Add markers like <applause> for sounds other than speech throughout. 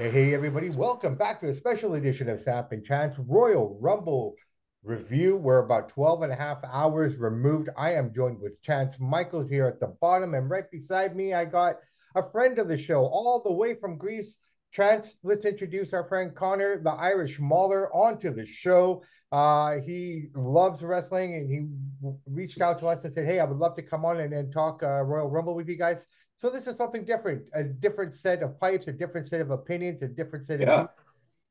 Hey, everybody. Welcome back to a special edition of Samp and Chance Royal Rumble review. We're about 12 and a half hours removed. I am joined with Chance Michaels here at the bottom, and right beside me, I got a friend of the show all the way from Greece. Chance, let's introduce our friend Connor, the Irish Mauler, onto the show. Uh, he loves wrestling and he reached out to us and said, Hey, I would love to come on and, and talk uh, Royal Rumble with you guys. So this is something different, a different set of pipes, a different set of opinions, a different set yeah. of.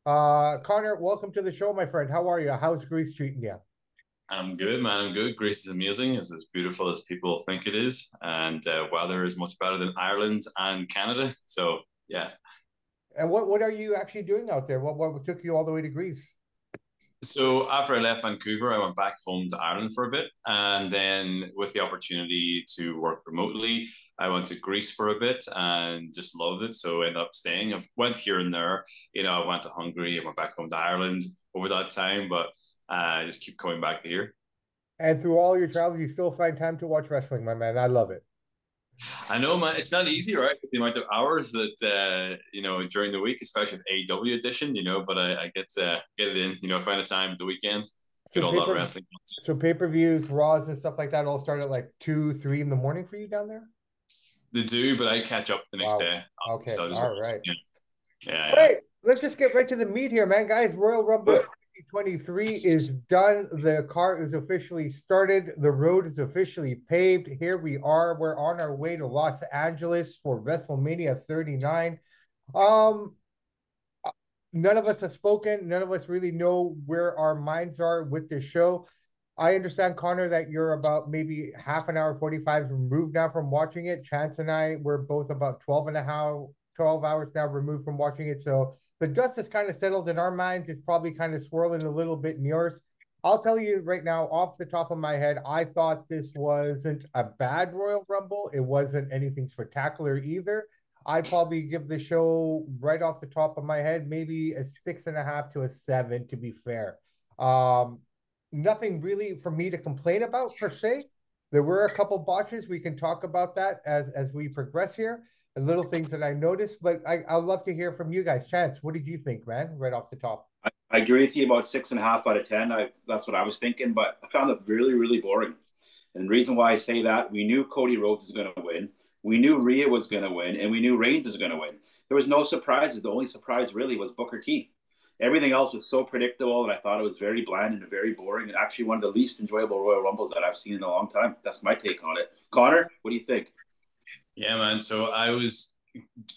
Uh, Connor, welcome to the show, my friend. How are you? How's Greece treating you? I'm good, man. I'm good. Greece is amazing. It's as beautiful as people think it is, and uh, weather is much better than Ireland and Canada. So yeah. And what what are you actually doing out there? What what took you all the way to Greece? So after I left Vancouver, I went back home to Ireland for a bit, and then with the opportunity to work remotely, I went to Greece for a bit and just loved it. So I ended up staying. I went here and there. You know, I went to Hungary, I went back home to Ireland over that time, but uh, I just keep coming back to here. And through all your travels, you still find time to watch wrestling, my man. I love it. I know, man. It's not easy, right? The amount of hours that uh, you know during the week, especially with AEW edition, you know. But I, I get uh, get it in, you know. I find a time at the weekend. Get so all that wrestling. So pay per views, Raws, and stuff like that all start at like two, three in the morning for you down there. They do, but I catch up the next wow. day. Okay, so all right. Yeah. yeah. All right, let's just get right to the meat here, man, guys. Royal Rumble 2023 is done. The car is officially started. The road is officially paved. Here we are. We're on our way to Los Angeles for WrestleMania 39. Um, none of us have spoken. None of us really know where our minds are with this show. I understand, Connor, that you're about maybe half an hour, 45 removed now from watching it. Chance and I were both about 12 and a half, 12 hours now removed from watching it. So the dust has kind of settled in our minds. It's probably kind of swirling a little bit in yours. I'll tell you right now, off the top of my head, I thought this wasn't a bad Royal Rumble. It wasn't anything spectacular either. I'd probably give the show right off the top of my head, maybe a six and a half to a seven, to be fair. Um, nothing really for me to complain about per se. There were a couple botches. We can talk about that as as we progress here little things that I noticed, but I, I'd love to hear from you guys. Chance, what did you think, man, right off the top? I, I agree with you about six and a half out of 10. I, that's what I was thinking, but I found it really, really boring. And the reason why I say that, we knew Cody Rhodes was going to win. We knew Rhea was going to win, and we knew Reigns was going to win. There was no surprises. The only surprise really was Booker T. Everything else was so predictable, and I thought it was very bland and very boring, and actually one of the least enjoyable Royal Rumbles that I've seen in a long time. That's my take on it. Connor, what do you think? Yeah, man. So I was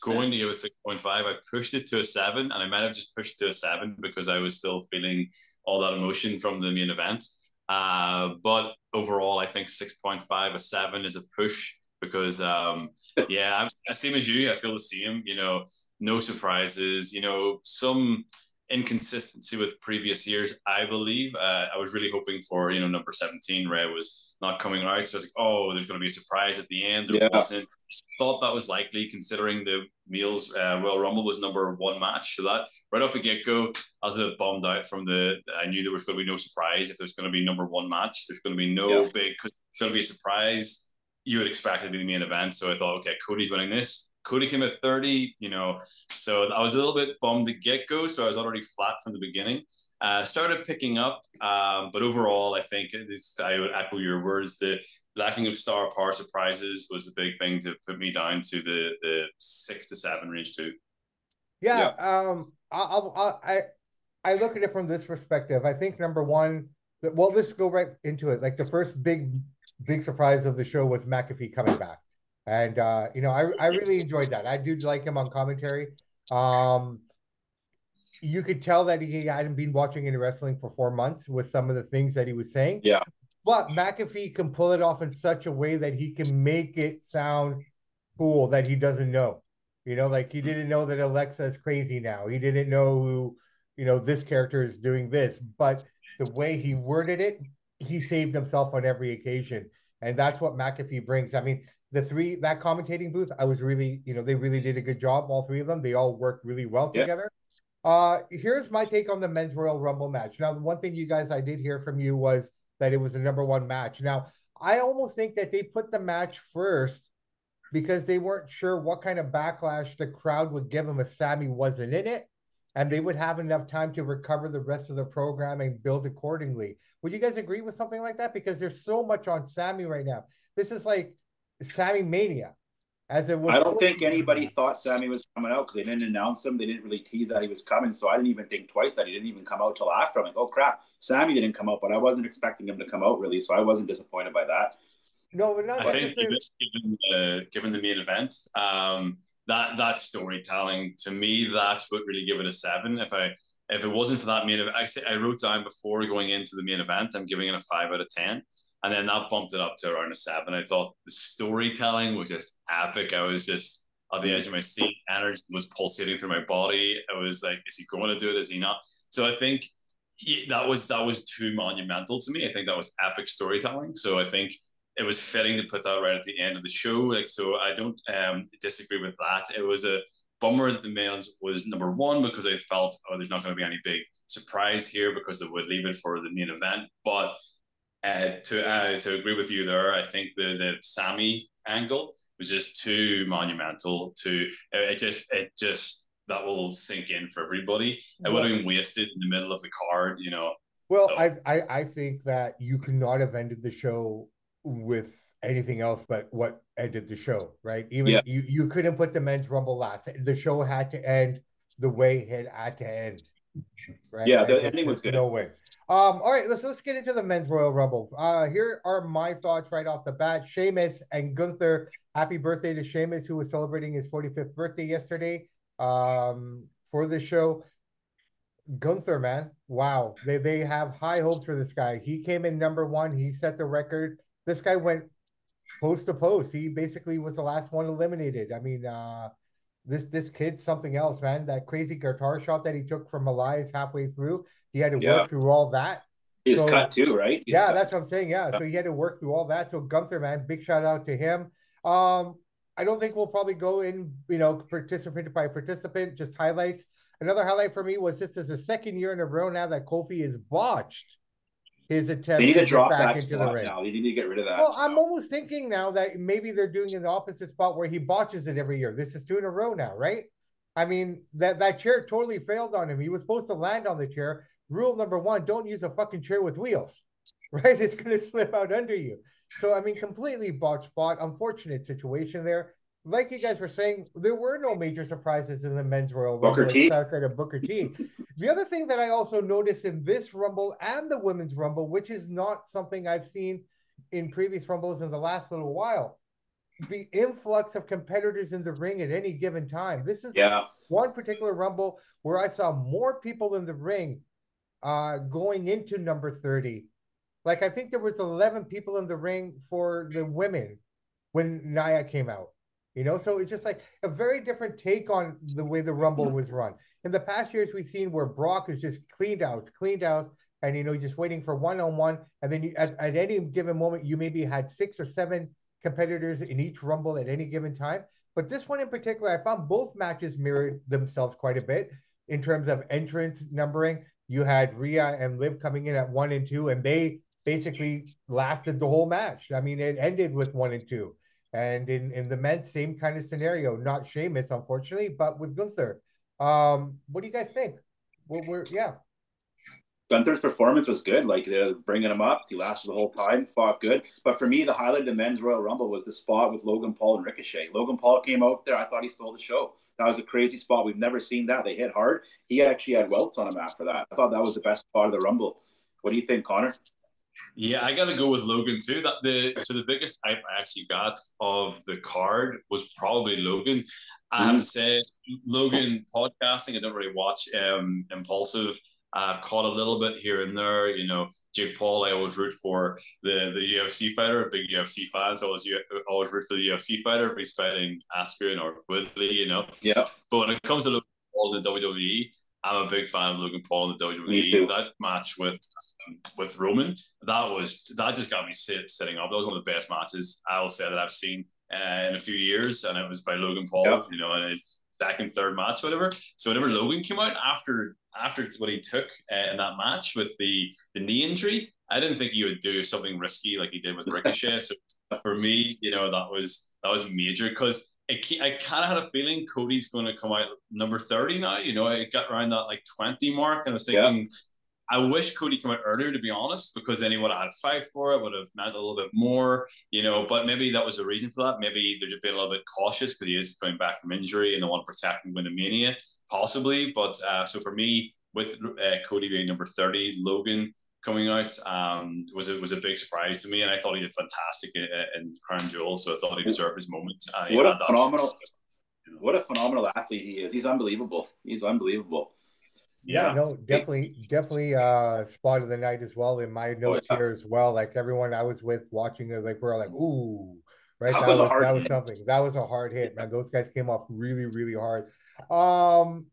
going to give a 6.5. I pushed it to a seven, and I might have just pushed to a seven because I was still feeling all that emotion from the main event. Uh, but overall, I think 6.5, a seven is a push because, um, <laughs> yeah, I'm, same as you. I feel the same. You know, no surprises. You know, some inconsistency with previous years. I believe uh, I was really hoping for you know number seventeen. Rhea was not coming out, so I was like, oh, there's going to be a surprise at the end. There yeah. wasn't. Thought that was likely considering the Meals uh, Royal Rumble was number one match. So that right off the get go, I was a bit bummed out from the. I knew there was going to be no surprise if there's going to be number one match. There's going to be no yeah. big. Cause it's going to be a surprise. You would expect it to be the main event. So I thought, okay, Cody's winning this Cody came at 30, you know, so I was a little bit bummed to get go. So I was already flat from the beginning. Uh, started picking up, um, but overall, I think it's, I would echo your words. The lacking of star power surprises was a big thing to put me down to the the six to seven range too. Yeah, yeah. um, I, I I look at it from this perspective. I think number one, well, let's go right into it. Like the first big big surprise of the show was McAfee coming back. And uh, you know, I I really enjoyed that. I do like him on commentary. Um, you could tell that he hadn't been watching any wrestling for four months with some of the things that he was saying. Yeah. But McAfee can pull it off in such a way that he can make it sound cool that he doesn't know. You know, like he didn't know that Alexa is crazy now. He didn't know who, you know, this character is doing this. But the way he worded it, he saved himself on every occasion. And that's what McAfee brings. I mean, the three that commentating booth, I was really, you know, they really did a good job. All three of them, they all worked really well yeah. together. Uh, here's my take on the men's Royal Rumble match. Now, the one thing you guys I did hear from you was that it was the number one match. Now, I almost think that they put the match first because they weren't sure what kind of backlash the crowd would give him if Sami wasn't in it, and they would have enough time to recover the rest of the program and build accordingly. Would you guys agree with something like that? Because there's so much on Sami right now. This is like Sami mania. As it was I don't think anybody thought Sami was coming out because they didn't announce him. They didn't really tease that he was coming. So I didn't even think twice that he didn't even come out till after. I'm like, oh crap, Sami didn't come out, but I wasn't expecting him to come out really. So I wasn't disappointed by that. No, but not I think given, given, the, given the main event, um, that that storytelling to me, that's what really give it a seven. If I if it wasn't for that main event, I say I wrote down before going into the main event, I'm giving it a five out of ten, and then that bumped it up to around a seven. I thought the storytelling was just epic. I was just on the edge of my seat. Energy was pulsating through my body. I was like, is he going to do it? Is he not? So I think that was that was too monumental to me. I think that was epic storytelling. So I think it was fitting to put that right at the end of the show. Like, so I don't um, disagree with that. It was a bummer that the males was number one because I felt, oh, there's not going to be any big surprise here because it would leave it for the main event. But uh, to uh, to agree with you there, I think the the Sami angle was just too monumental. To it just it just that will sink in for everybody. It would have been wasted in the middle of the card, you know. Well, so. I, I I think that you could not have ended the show with anything else but what ended the show, right? Even yeah. you, you couldn't put the men's rumble last. The show had to end the way it had to end. Right? Yeah, the ending was good. No way. Um, all right, let's let's get into the men's Royal Rumble. Uh, here are my thoughts right off the bat. Sheamus and Gunther. Happy birthday to Sheamus, who was celebrating his 45th birthday yesterday. Um, for the show. Gunther, man, wow, they they have high hopes for this guy. He came in number one. He set the record this guy went post to post. He basically was the last one eliminated. I mean, uh, this this kid's something else, man. That crazy guitar shot that he took from Elias halfway through, he had to yeah. work through all that. He's so, cut too, right? He's yeah, cut. that's what I'm saying. Yeah. yeah, so he had to work through all that. So Gunther, man, big shout out to him. Um, I don't think we'll probably go in, you know, participant by participant, just highlights. Another highlight for me was just as a second year in a row now that Kofi is botched his attempt they need to, drop back into the ring. Now. They need to get rid of that. Well, I'm almost thinking now that maybe they're doing in the opposite spot where he botches it every year. This is two in a row now, right? I mean, that, that chair totally failed on him. He was supposed to land on the chair. Rule number one, don't use a fucking chair with wheels, <laughs> right? It's going to slip out under you. So, I mean, completely botched spot. Unfortunate situation there like you guys were saying, there were no major surprises in the men's Royal Rumble outside of Booker T. the other thing that I also noticed in this Rumble and the women's Rumble, which is not something I've seen in previous Rumbles in the last little while, the influx of competitors in the ring at any given time. This is yeah. one particular Rumble where I saw more people in the ring uh, going into number 30. Like I think there was 11 people in the ring for the women when Nia came out. You know, so it's just like a very different take on the way the Rumble was run. In the past years, we've seen where Brock is just cleaned out, cleaned out, and you know, just waiting for one on one. And then you, at, at any given moment, you maybe had six or seven competitors in each Rumble at any given time. But this one in particular, I found both matches mirrored themselves quite a bit in terms of entrance numbering. You had Rhea and Liv coming in at one and two, and they basically lasted the whole match. I mean, it ended with one and two. And in, in the men, same kind of scenario, not Sheamus, unfortunately, but with Gunther. Um, what do you guys think? Well, we're yeah. Gunther's performance was good. Like they're bringing him up, he lasted the whole time, fought good. But for me, the highlight of the men's Royal Rumble was the spot with Logan Paul and Ricochet. Logan Paul came out there. I thought he stole the show. That was a crazy spot. We've never seen that. They hit hard. He actually had welts on him after that. I thought that was the best part of the Rumble. What do you think, Connor? Yeah, I gotta go with Logan too. That the so the biggest hype I actually got of the card was probably Logan. I have to say, Logan podcasting. I don't really watch um, Impulsive. I've caught a little bit here and there. You know, Jake Paul. I always root for the the UFC fighter. Big UFC fan, so I always always root for the UFC fighter. If he's fighting Askren or Woodley, you know. Yeah. But when it comes to Logan Paul in the WWE, I'm a big fan of Logan Paul in the WWE. That match with um, with Roman, that was that just got me sit, sitting up. That was one of the best matches I will say that I've seen uh, in a few years, and it was by Logan Paul. Yep. You know, in his second, third match, whatever. So whenever Logan came out after after what he took uh, in that match with the the knee injury, I didn't think he would do something risky like he did with Ricochet. so for me, you know, that was that was major because I kind of had a feeling Cody's going to come out number 30 now. You know, I got around that like 20 mark and I was thinking. I wish Cody came out earlier, to be honest, because then he would have had five for it, would have meant a little bit more, you know. But maybe that was the reason for that. Maybe they're just being a little bit cautious because he is coming back from injury and they want to protect him with a mania, possibly. But uh, so for me, with uh, Cody being number 30, Logan coming out um, was a, was a big surprise to me, and I thought he did fantastic in, in Crown Jewel, so I thought he deserved his moment. Uh, what a phenomenal, what a phenomenal athlete he is! He's unbelievable. He's unbelievable. Yeah, yeah no, definitely, definitely uh spot of the night as well in my oh, notes oh, yeah. here as well. Like everyone I was with watching it, like we're all like, ooh, right. That, that was, was that was something. That was a hard hit, man. Those guys came off really, really hard. Um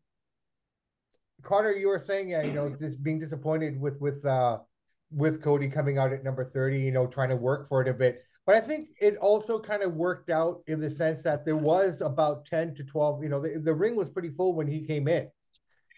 Connor, you were saying, yeah, you know, just being disappointed with with uh with Cody coming out at number 30, you know, trying to work for it a bit. But I think it also kind of worked out in the sense that there was about 10 to 12, you know, the, the ring was pretty full when he came in.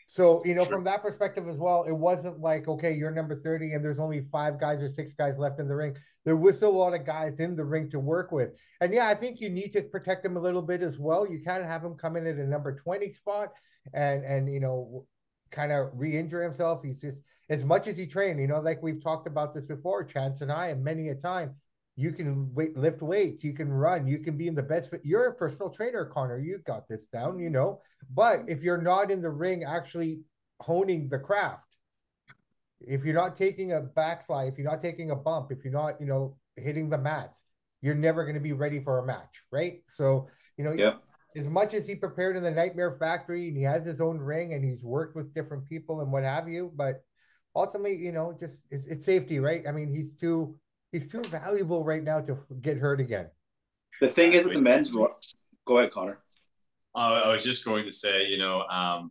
So, you know, sure. from that perspective as well, it wasn't like, okay, you're number 30 and there's only five guys or six guys left in the ring. There was still a lot of guys in the ring to work with. And yeah, I think you need to protect him a little bit as well. You can't have him come in at a number 20 spot and, and, you know, kind of re-injure himself. He's just as much as he trained, you know, like we've talked about this before, Chance and I, and many a time. You can wait, lift weights, you can run, you can be in the best fit. You're a personal trainer, Connor. You've got this down, you know. But if you're not in the ring actually honing the craft, if you're not taking a backslide, if you're not taking a bump, if you're not, you know, hitting the mats, you're never going to be ready for a match, right? So, you know, yeah as much as he prepared in the Nightmare Factory and he has his own ring and he's worked with different people and what have you, but ultimately, you know, just it's, it's safety, right? I mean, he's too he's too valuable right now to get hurt again. The thing is with the men's. Go ahead, Connor. I was just going to say, you know, um,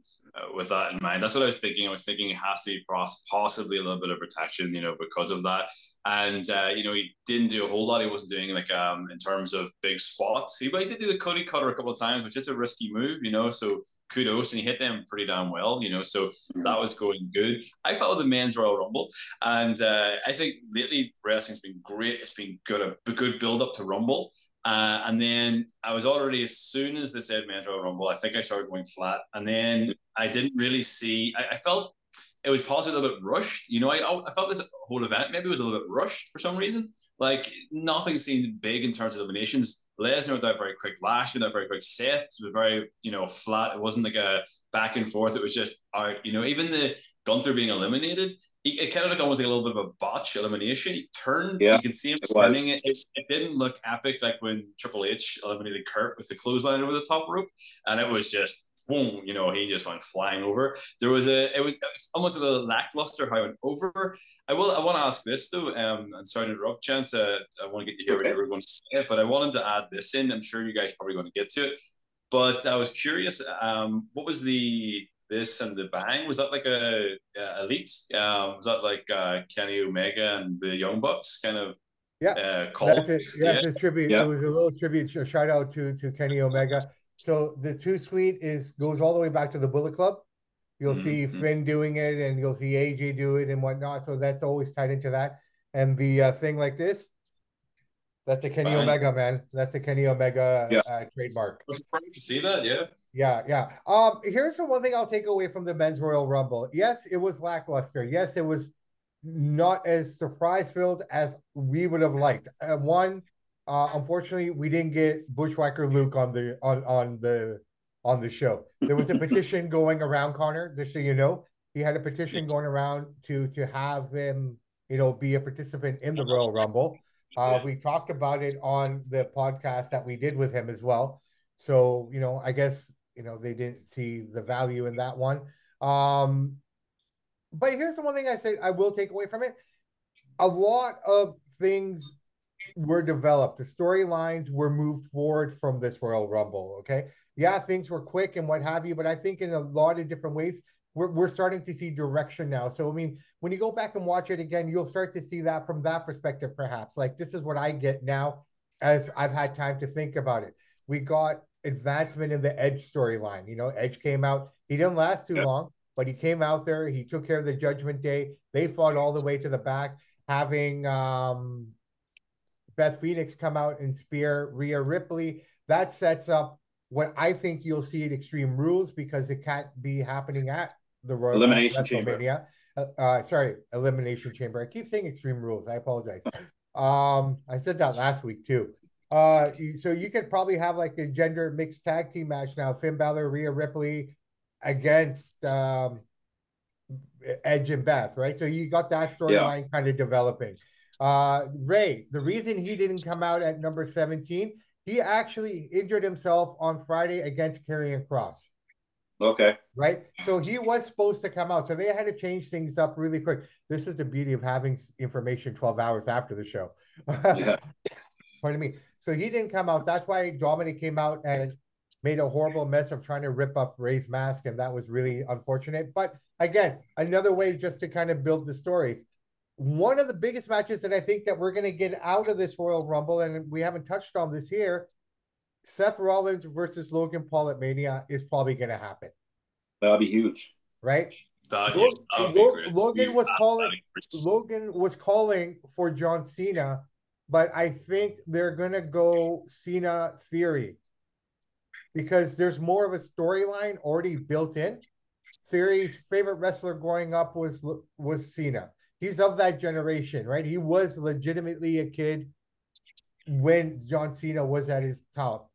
with that in mind, that's what I was thinking. I was thinking it has to be possibly a little bit of protection, you know, because of that. And uh, you know, he didn't do a whole lot. He wasn't doing like um in terms of big spots. He, but he did do the Cody cutter a couple of times, which is a risky move, you know. So kudos, and he hit them pretty damn well, you know. So that was going good. I followed the men's Royal Rumble, and uh, I think lately wrestling's been great. It's been good, a good build up to Rumble. Uh, and then I was already, as soon as they said Metro Rumble, I think I started going flat. And then I didn't really see, I, I felt it was possibly a little bit rushed. You know, I, I felt this whole event maybe was a little bit rushed for some reason. Like nothing seemed big in terms of eliminations. Lesnar went out very quick. Lash went out very quick. Seth was very, you know, flat. It wasn't like a back and forth. It was just out. You know, even the Gunther being eliminated, he, it kind of like almost like a little bit of a botch elimination. He turned. Yeah, you could see him turning it. it. It didn't look epic like when Triple H eliminated Kurt with the clothesline over the top rope, and it was just boom, you know, he just went flying over. There was a, it was almost a little lackluster how he went over. I will, I want to ask this though, um, and sorry to interrupt, Chance. Uh, I want to get you here okay. what you were going to say, but I wanted to add this in. I'm sure you guys are probably going to get to it, but I was curious. Um, what was the this and the bang? Was that like a, a elite? Um, was that like uh, Kenny Omega and the Young Bucks kind of? Yeah, uh, call? That's it. Yeah, yeah. a tribute. Yeah. It was a little tribute, a shout out to to Kenny Omega. So the Too Sweet is goes all the way back to the Bullet Club. You'll mm-hmm. see Finn doing it, and you'll see AJ do it and whatnot. So that's always tied into that. And the uh, thing like this, that's a Kenny Fine. Omega, man. That's a Kenny Omega yeah. uh, trademark. I was surprised to see that. Yeah. Yeah, yeah. Um, here's the one thing I'll take away from the men's Royal Rumble. Yes, it was lackluster. Yes, it was not as surprise filled as we would have liked. Uh, one, uh, unfortunately, we didn't get Bushwhacker Luke on the on on the on the show. There was a <laughs> petition going around Connor, just so you know. He had a petition going around to to have him, you know, be a participant in the Royal Rumble. Uh, we talked about it on the podcast that we did with him as well. So, you know, I guess, you know, they didn't see the value in that one. Um, but here's the one thing I say I will take away from it. A lot of things were developed. The storylines were moved forward from this Royal Rumble. Okay. Yeah, things were quick and what have you, but I think in a lot of different ways, we're, we're starting to see direction now. So, I mean, when you go back and watch it again, you'll start to see that from that perspective, perhaps. Like, this is what I get now as I've had time to think about it. We got advancement in the Edge storyline. You know, Edge came out, he didn't last too long, but he came out there, he took care of the Judgment Day. They fought all the way to the back, having um Beth Phoenix come out and spear Rhea Ripley. That sets up what I think you'll see at Extreme Rules because it can't be happening at the Royal Elimination Chamber. Uh, uh, sorry, Elimination Chamber. I keep saying Extreme Rules. I apologize. Um, I said that last week too. Uh, so you could probably have like a gender mixed tag team match now. Finn Balor, Rhea Ripley against um, Edge and Beth, right? So you got that storyline yeah. kind of developing. Uh, Rey, the reason he didn't come out at number 17, he actually injured himself on Friday against Karrion Kross. Okay. Right. So he was supposed to come out. So they had to change things up really quick. This is the beauty of having information 12 hours after the show. <laughs> Yeah. Pardon me. So he didn't come out. That's why Dominic came out and made a horrible mess of trying to rip up Rey's mask. And that was really unfortunate. But again, another way just to kind of build the stories. One of the biggest matches that I think that we're going to get out of this Royal Rumble, and we haven't touched on this here, Seth Rollins versus Logan Paul at Mania is probably going to happen. That'll be huge, right? That, Logan, Logan was calling. Logan was calling for John Cena, but I think they're going to go Cena Theory because there's more of a storyline already built in. Theory's favorite wrestler growing up was was Cena. He's of that generation, right? He was legitimately a kid when John Cena was at his top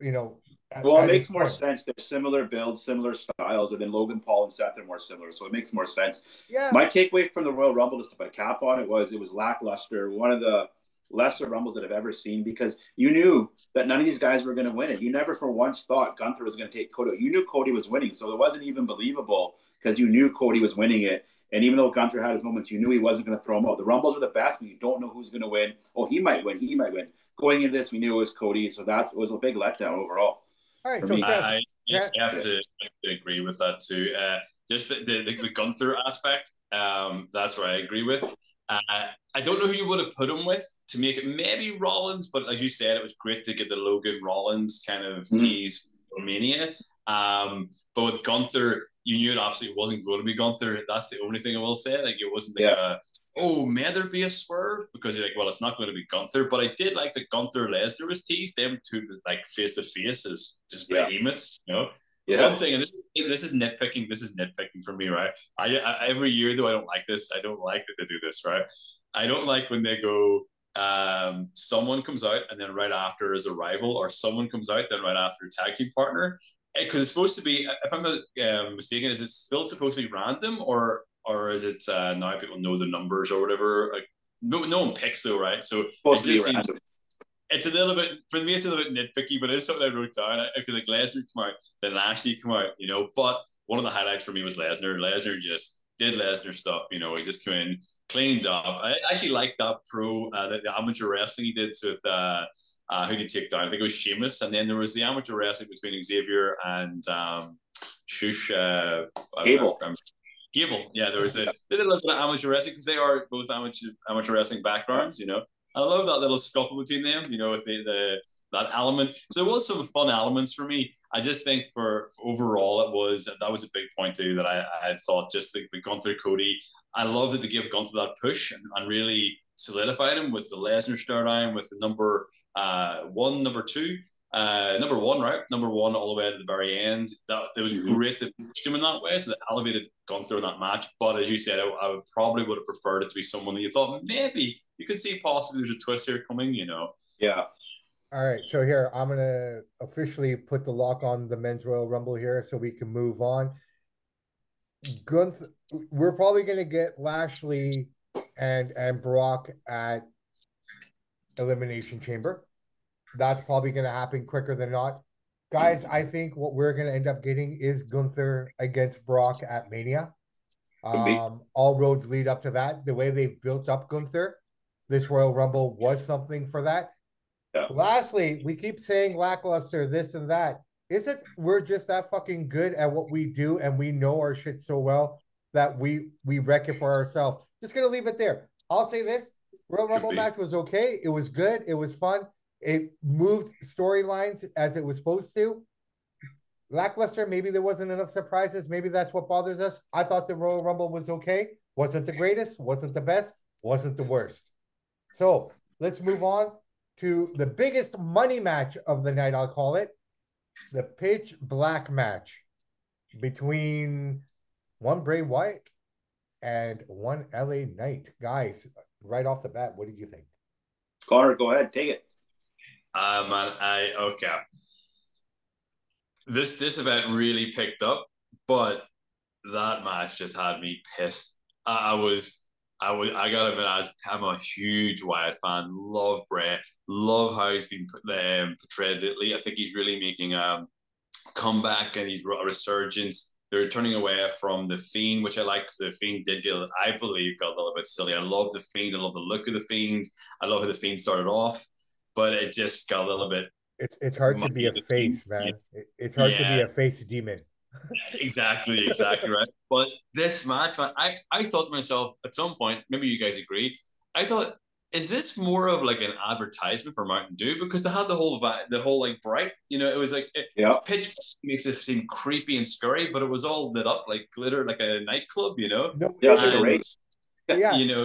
you know. Well, it makes more point. sense. They're similar builds, similar styles, and then Logan Paul and Seth are more similar, so it makes more sense. Yeah. My takeaway from the Royal Rumble, just to put a cap on it, was it was lackluster. One of the lesser rumbles that I've ever seen because you knew that none of these guys were going to win it. You never for once thought Gunther was going to take Cody. You knew Cody was winning, so it wasn't even believable because you knew Cody was winning it. And even though Gunther had his moments, you knew he wasn't going to throw him out. The Rumbles are the best when you don't know who's going to win. Oh, he might win. He might win. Going into this, we knew it was Cody, so that's it was a big letdown overall. All right, so I, I, have to, to, agree with that too. Uh, just the, the, the Gunther aspect, um, that's where I agree with. Uh, I don't know who you would have put him with to make it maybe Rollins, but as you said, it was great to get the Logan Rollins kind of mm-hmm. tease Romania. Um, but with Gunther, you knew it absolutely wasn't going to be Gunther. That's the only thing I will say. Like it wasn't like yeah. a, oh, may there be a swerve? Because you're like, well, it's not going to be Gunther. But I did like that Gunther Lesnar was teased. Them two like face to face as just yeah. behemoths, you know. Yeah. One thing, and this this is nitpicking. This is nitpicking for me, right? I, I every year though I don't like this. I don't like that they do this, right? I don't like when they go. Um, someone comes out and then right after is a rival, or someone comes out then right after tag team partner, because it's supposed to be. If I'm not um, mistaken, is it still supposed to be random, or or is it uh, now people know the numbers or whatever? Like no, no one picks though, right? So it just seems, it's a little bit for me. It's a little bit nitpicky, but it's something I wrote down because like Lesnar come out, then Lashley come out, you know. But one of the highlights for me was Lesnar. Lesnar just did Lesnar stuff, you know. He just came in, cleaned up. I actually like that pro, uh, the, the, amateur wrestling he did with uh, uh, who did take down? I think it was Sheamus, and then there was the amateur wrestling between Xavier and um, Shush. Uh, Gable. Gable, yeah, there was a they did a little bit of amateur wrestling because they are both amateur amateur wrestling backgrounds, you know. I love that little scuffle between them, you know, with the, the that element. So there was some fun elements for me. I just think for, for overall it was that was a big point too that I, I thought just like we gone through Cody. I love that they gave Gunther that push and, and really solidified him with the Lesnar storyline, with the number uh, one, number two, uh, number one, right? Number one all the way to the very end. That it was mm-hmm. great to push him in that way. So that elevated Gunther in that match. But as you said, I, I would probably would have preferred it to be someone that you thought maybe you could see possibly there's a twist here coming, you know. Yeah. All right, so here I'm gonna officially put the lock on the men's Royal Rumble here, so we can move on. Gunther, we're probably gonna get Lashley and and Brock at Elimination Chamber. That's probably gonna happen quicker than not. Guys, I think what we're gonna end up getting is Gunther against Brock at Mania. Um, all roads lead up to that. The way they've built up Gunther, this Royal Rumble was something for that. Yeah. Lastly, we keep saying lackluster, this and that. Is it we're just that fucking good at what we do and we know our shit so well that we we wreck it for ourselves? Just gonna leave it there. I'll say this: Royal Rumble match was okay. It was good. It was fun. It moved storylines as it was supposed to. Lackluster. Maybe there wasn't enough surprises. Maybe that's what bothers us. I thought the Royal Rumble was okay. Wasn't the greatest. Wasn't the best. Wasn't the worst. So let's move on to the biggest money match of the night, I'll call it the pitch black match between one Bray Wyatt and one LA Knight. Guys, right off the bat, what did you think? Connor, go ahead, take it. Uh, man, I okay. This this event really picked up, but that match just had me pissed. I, I was I was I gotta admit I'm a huge Wyatt fan. Love Bray. Love how he's been um, portrayed lately. I think he's really making a comeback and he's a resurgence. They're turning away from the Fiend, which I like because the Fiend did get, I believe, got a little bit silly. I love the Fiend. I love the look of the Fiend. I love how the Fiend started off, but it just got a little bit. It's it's hard to be a face, man. It's hard yeah. to be a face demon exactly, exactly right. But this match, man, I, I thought to myself at some point, maybe you guys agree, I thought, is this more of like an advertisement for Mountain Dew? Because they had the whole the whole like bright, you know, it was like it, yeah. pitch makes it seem creepy and scary, but it was all lit up like glitter, like a nightclub, you know. No, yeah, and, yeah, you know,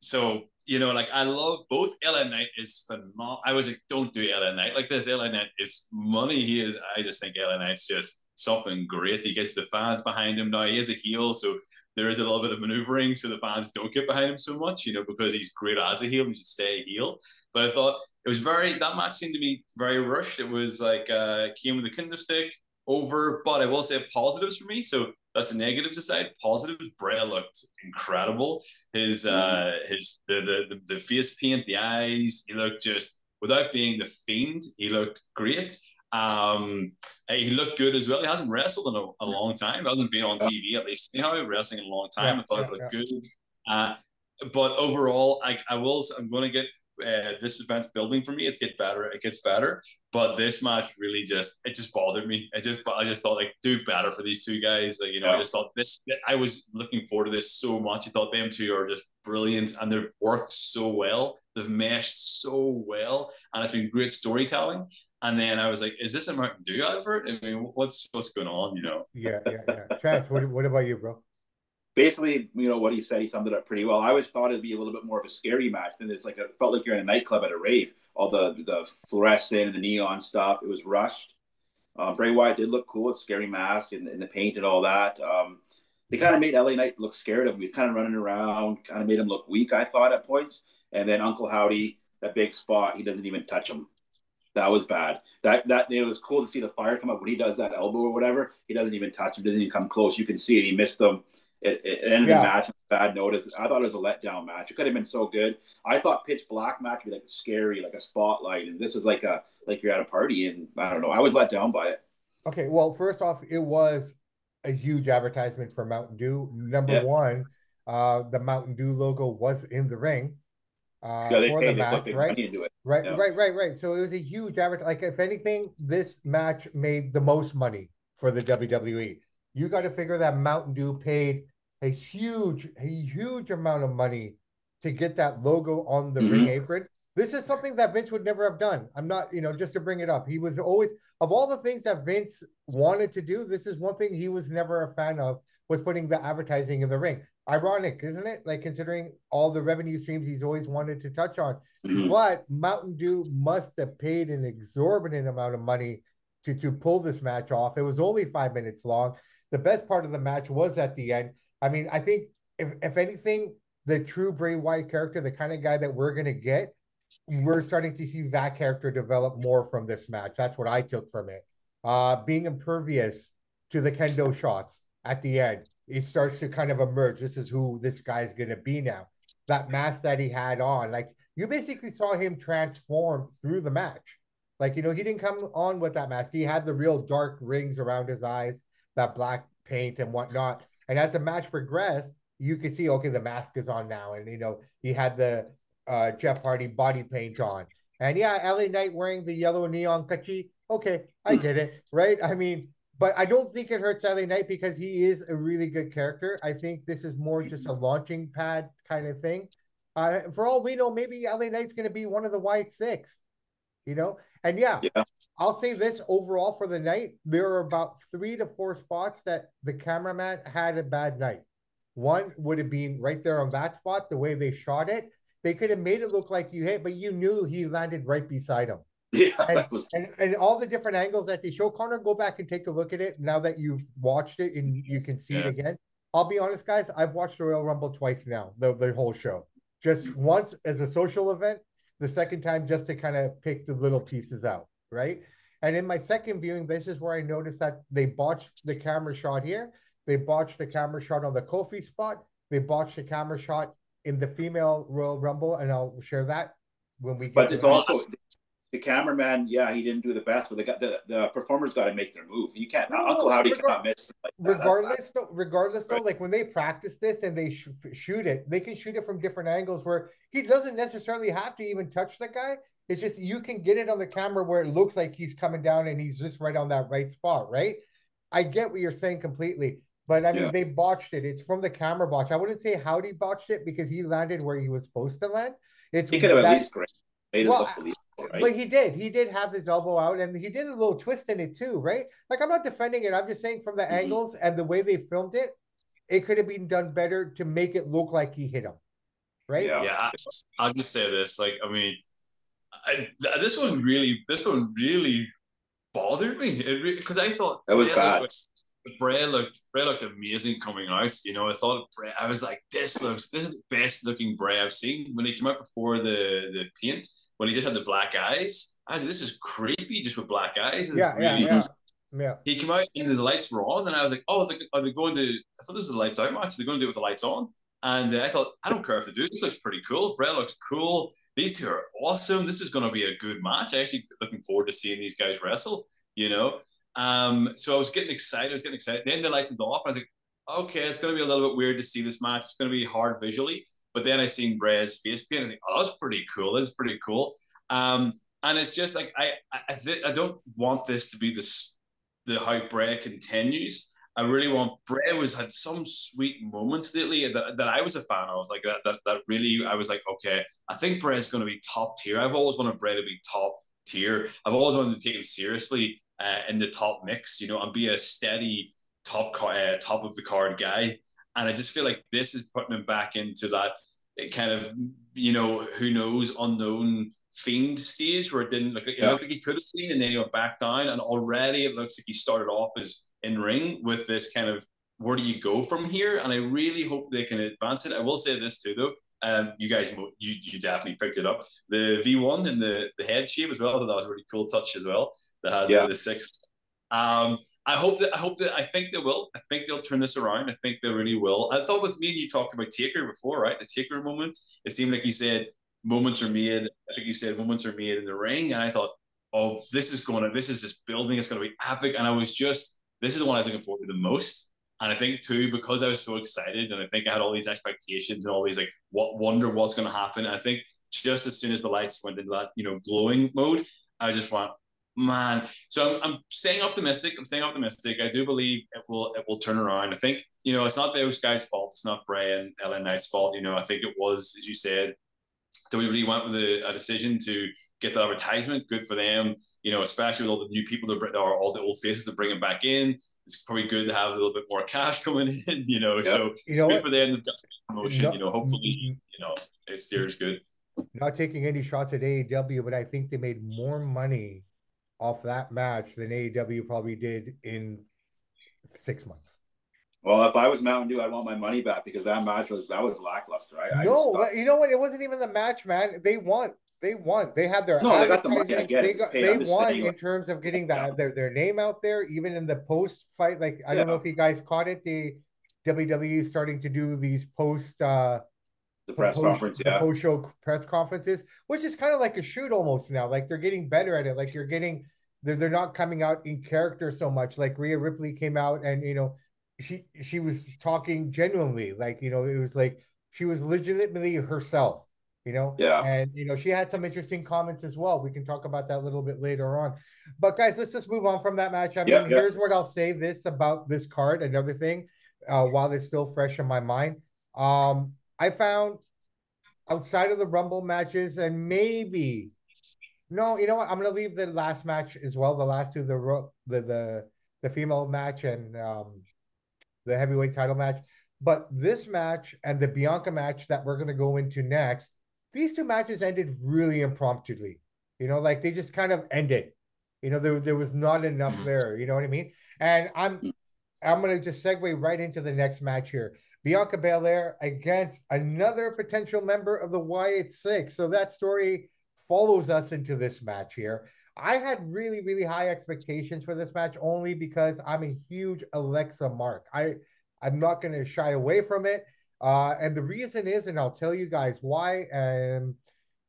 so you know, like I love both LA Knight is phenomenal. I was like, don't do LA Knight like this. LA Knight is money. He is. I just think LA Knight's just something great. He gets the fans behind him now. He is a heel, so there is a little bit of maneuvering so the fans don't get behind him so much, you know, because he's great as a heel. He should stay a heel. But I thought it was very that match seemed to be very rushed. It was like uh came with a candlestick over, but I will say positives for me. So that's the negatives aside. Positives, Bray looked incredible. His uh his the the the face paint, the eyes, he looked just without being the fiend, he looked great. Um, he looked good as well. He hasn't wrestled in a, a long time. He hasn't been on TV at least. You know, wrestling in a long time. Yeah, I thought yeah, it looked good. Uh, but overall, I, I will. I'm going to get uh, this event's building for me. It's get better. It gets better. But this match really just it just bothered me. I just I just thought like do better for these two guys. Like you know, I just thought this. I was looking forward to this so much. I thought them two are just brilliant and they've worked so well. They've meshed so well, and it's been great storytelling. And then I was like, "Is this a Mountain Dew advert? I mean, what's what's going on?" You know? Yeah, yeah, yeah. Chance, what what about you, bro? Basically, you know what he said. He summed it up pretty well. I always thought it'd be a little bit more of a scary match than it's like it felt like you're in a nightclub at a rave. All the the fluorescent and the neon stuff. It was rushed. Um, Bray Wyatt did look cool with scary mask and, and the paint and all that. Um, they kind of made LA Knight look scared of him. He was kind of running around, kind of made him look weak. I thought at points. And then Uncle Howdy, that big spot, he doesn't even touch him. That was bad. That that it was cool to see the fire come up when he does that elbow or whatever. He doesn't even touch him. Doesn't even come close. You can see it. He missed them. It, it ended yeah. the match bad notice. I thought it was a letdown match. It could have been so good. I thought pitch black match would be like scary, like a spotlight, and this was like a like you're at a party, and I don't know. I was let down by it. Okay, well, first off, it was a huge advertisement for Mountain Dew. Number yeah. one, uh, the Mountain Dew logo was in the ring uh, yeah, they for the match, right? Right, yeah. right, right, right. So it was a huge average. Like, if anything, this match made the most money for the WWE. You got to figure that Mountain Dew paid a huge, a huge amount of money to get that logo on the mm-hmm. ring apron. This is something that Vince would never have done. I'm not, you know, just to bring it up. He was always of all the things that Vince wanted to do. This is one thing he was never a fan of was putting the advertising in the ring ironic, isn't it? Like considering all the revenue streams he's always wanted to touch on. Mm-hmm. But Mountain Dew must have paid an exorbitant amount of money to to pull this match off. It was only five minutes long. The best part of the match was at the end. I mean, I think if if anything, the true Bray Wyatt character, the kind of guy that we're gonna get, we're starting to see that character develop more from this match. That's what I took from it. Uh, being impervious to the kendo shots at the end. it starts to kind of emerge. This is who this guy's going to be now. That mask that he had on, like you basically saw him transform through the match. Like, you know, he didn't come on with that mask. He had the real dark rings around his eyes, that black paint and whatnot. And as the match progressed, you could see, okay, the mask is on now. And, you know, he had the uh, Jeff Hardy body paint on. And yeah, LA Knight wearing the yellow neon kachi. Okay, I get it, right? I mean, but I don't think it hurts LA Knight because he is a really good character. I think this is more just a launching pad kind of thing. Uh, for all we know, maybe LA Knight's going to be one of the Wyatt Six, you know? And yeah, yeah, I'll say this overall for the night, there are about three to four spots that the cameraman had a bad night. One would have been right there on that spot, the way they shot it. they could have made it look like you hit, but you knew he landed right beside him. <laughs> Yeah, And, was, and, and all the different angles that they show, Connor, go back and take a look at it now that you've watched it and you can see it again. I'll be honest, guys, I've watched the Royal Rumble twice now, the, the whole show. Just once as a social event, the second time just to kind of pick the little pieces out, right? And in my second viewing, this is where I noticed that they botched the camera shot here. They botched the camera shot on the Kofi spot. They botched the camera shot in the female Royal Rumble, and I'll share that when we get but it's also the cameraman. Yeah, he didn't do the best, but got the the performers got to make their move. You can't. No, Uncle Howdy cannot miss. Like. Regardless though, regardless though, like when they practice this and they sh- shoot it, they can shoot it from different angles where he doesn't necessarily have to even touch the guy. It's just you can get it on the camera where it looks like he's coming down and he's just right on that right spot, right? I get what you're saying completely, but I mean Yeah. they botched it. It's from the camera botch. I wouldn't say Howdy botched it because he landed where he was supposed to land. It's He could have at least great. Made it Well, look believable, right? but he did. He did have his elbow out, and he did a little twist in it too, right? Like I'm not defending it. I'm just saying from the Mhm. angles and the way they filmed it, it could have been done better to make it look like he hit him, right? Yeah. yeah, I, I'll just say this. Like, I mean, I, this one really, this one really bothered me. It because I thought That was bad. looked- Bray looked, Bray looked amazing coming out. You know, I thought Bray. I was like, this looks, this is the best looking Bray I've seen when he came out before the the paint. When he just had the black eyes, I was like, this is creepy, just with black eyes. Yeah, yeah, really- yeah. Yeah. he came out and the lights were on, and I was like, "Oh, are they going to?" I thought this was a lights out match. They're going to do it with the lights on, and uh, I thought, I don't care if they do. This looks pretty cool. Bray looks cool. These two are awesome. This is going to be a good match. I actually looking forward to seeing these guys wrestle. You know, um, so I was getting excited. I was getting excited. Then the lights went off. and I was like, okay, it's going to be a little bit weird to see this match. It's going to be hard visually. But then I seen Bray's face paint. I was like, oh, that's pretty cool. That's pretty cool. Um, and it's just like I I, I, th- I don't want this to be this the how Bray continues. I really want Bray was had some sweet moments lately that, that I was a fan of, like that, that that really I was like, okay, I think Bray's going to be top tier. I've always wanted Bray to be top tier. I've always wanted to take him seriously uh, in the top mix, you know, and be a steady top uh, top of the card guy. And I just feel like this is putting him back into that kind of you know who knows unknown fiend stage where it didn't look like it Yeah. looked like he could have seen and then he went back down and already it looks like he started off as in ring with this kind of where do you go from here and I really hope they can advance it I will say this too though um you guys you you definitely picked it up the V1 and the the head shape as well that was a really cool touch as well that has Yeah. the six um I hope that I hope that I think they will. I think they'll turn this around. I think they really will. I thought with me and you talked about Taker before, right? The Taker moment. It seemed like you said moments are made. I think you said moments are made in the ring, and I thought, oh, this is going to this is just building. It's going to be epic. And I was just this is the one I was looking forward to the most. And I think too because I was so excited, and I think I had all these expectations and all these like what wonder what's going to happen. I think just as soon as the lights went into that you know glowing mode, I just went man. So I'm, I'm staying optimistic. I'm staying optimistic. I do believe it will it will turn around. I think you know it's not those guys' fault. It's not Bray and LA Knight's fault. You know I think it was as you said. WWE went with a, a decision to get that advertisement. Good for them. You know, especially with all the new people that bring, or all the old faces to bring them back in. It's probably good to have a little bit more cash <laughs> coming in. You know, so You know good what? for them. The promotion. No- you know, hopefully, mm-hmm. you know, it steers good. Not taking any shots at AEW, but I think they made more money off that match than AEW probably did in six months. Well, if I was Mountain Dew, I'd want my money back because that match was that was lackluster. I, I no, just you know what? It wasn't even the match, man. They won. They won. They had their No, they got the money, I get. They It's got they won in like- terms of getting that their their name out there, even in the post fight. Like I don't know if you guys caught it. The WWE is starting to do these post uh the press post, conference. Yeah, post show press conferences, which is kind of like a shoot almost now. Like they're getting better at it. Like you're getting they're they're not coming out in character so much. Like Rhea Ripley came out and you know she she was talking genuinely. Like you know it was like she was legitimately herself. You know, Yeah. and you know she had some interesting comments as well. We can talk about that a little bit later on. But guys, let's just move on from that match. I mean, Yeah, yeah. here's what I'll say this about this card. Another thing, uh, while it's still fresh in my mind, um, I found outside of the Rumble matches and maybe no, you know what? I'm gonna leave the last match as well. The last two, the the the the female match and um the heavyweight title match. But this match and the Bianca match that we're gonna go into next, these two matches ended really impromptuly. You know, like they just kind of ended. You know, there, there was not enough Mm-hmm. there. You know what I mean? And I'm I'm gonna just segue right into the next match here. Bianca Belair against another potential member of the Wyatt Six. So that story follows us into this match here. I had really, really high expectations for this match only because I'm a huge Alexa Mark. I I'm not gonna shy away from it. Uh, and the reason is, and I'll tell you guys why. Um,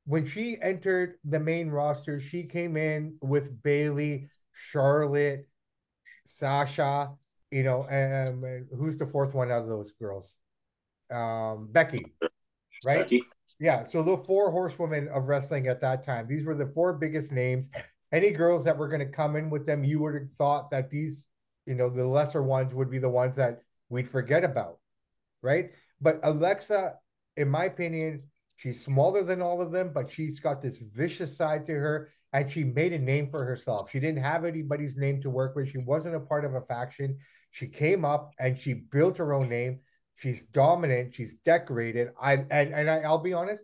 when she entered the main roster, she came in with Bayley, Charlotte, Sasha, you know, um, who's the fourth one out of those girls? Um, Becky, right? Becky. Yeah, so the four horsewomen of wrestling at that time, these were the four biggest names. Any girls that were going to come in with them, you would have thought that these, you know, the lesser ones would be the ones that we'd forget about, right? But Alexa, in my opinion, she's smaller than all of them, but she's got this vicious side to her, and she made a name for herself. She didn't have anybody's name to work with. She wasn't a part of a faction. She came up and she built her own name. She's dominant. She's decorated. I and and I, I'll be honest,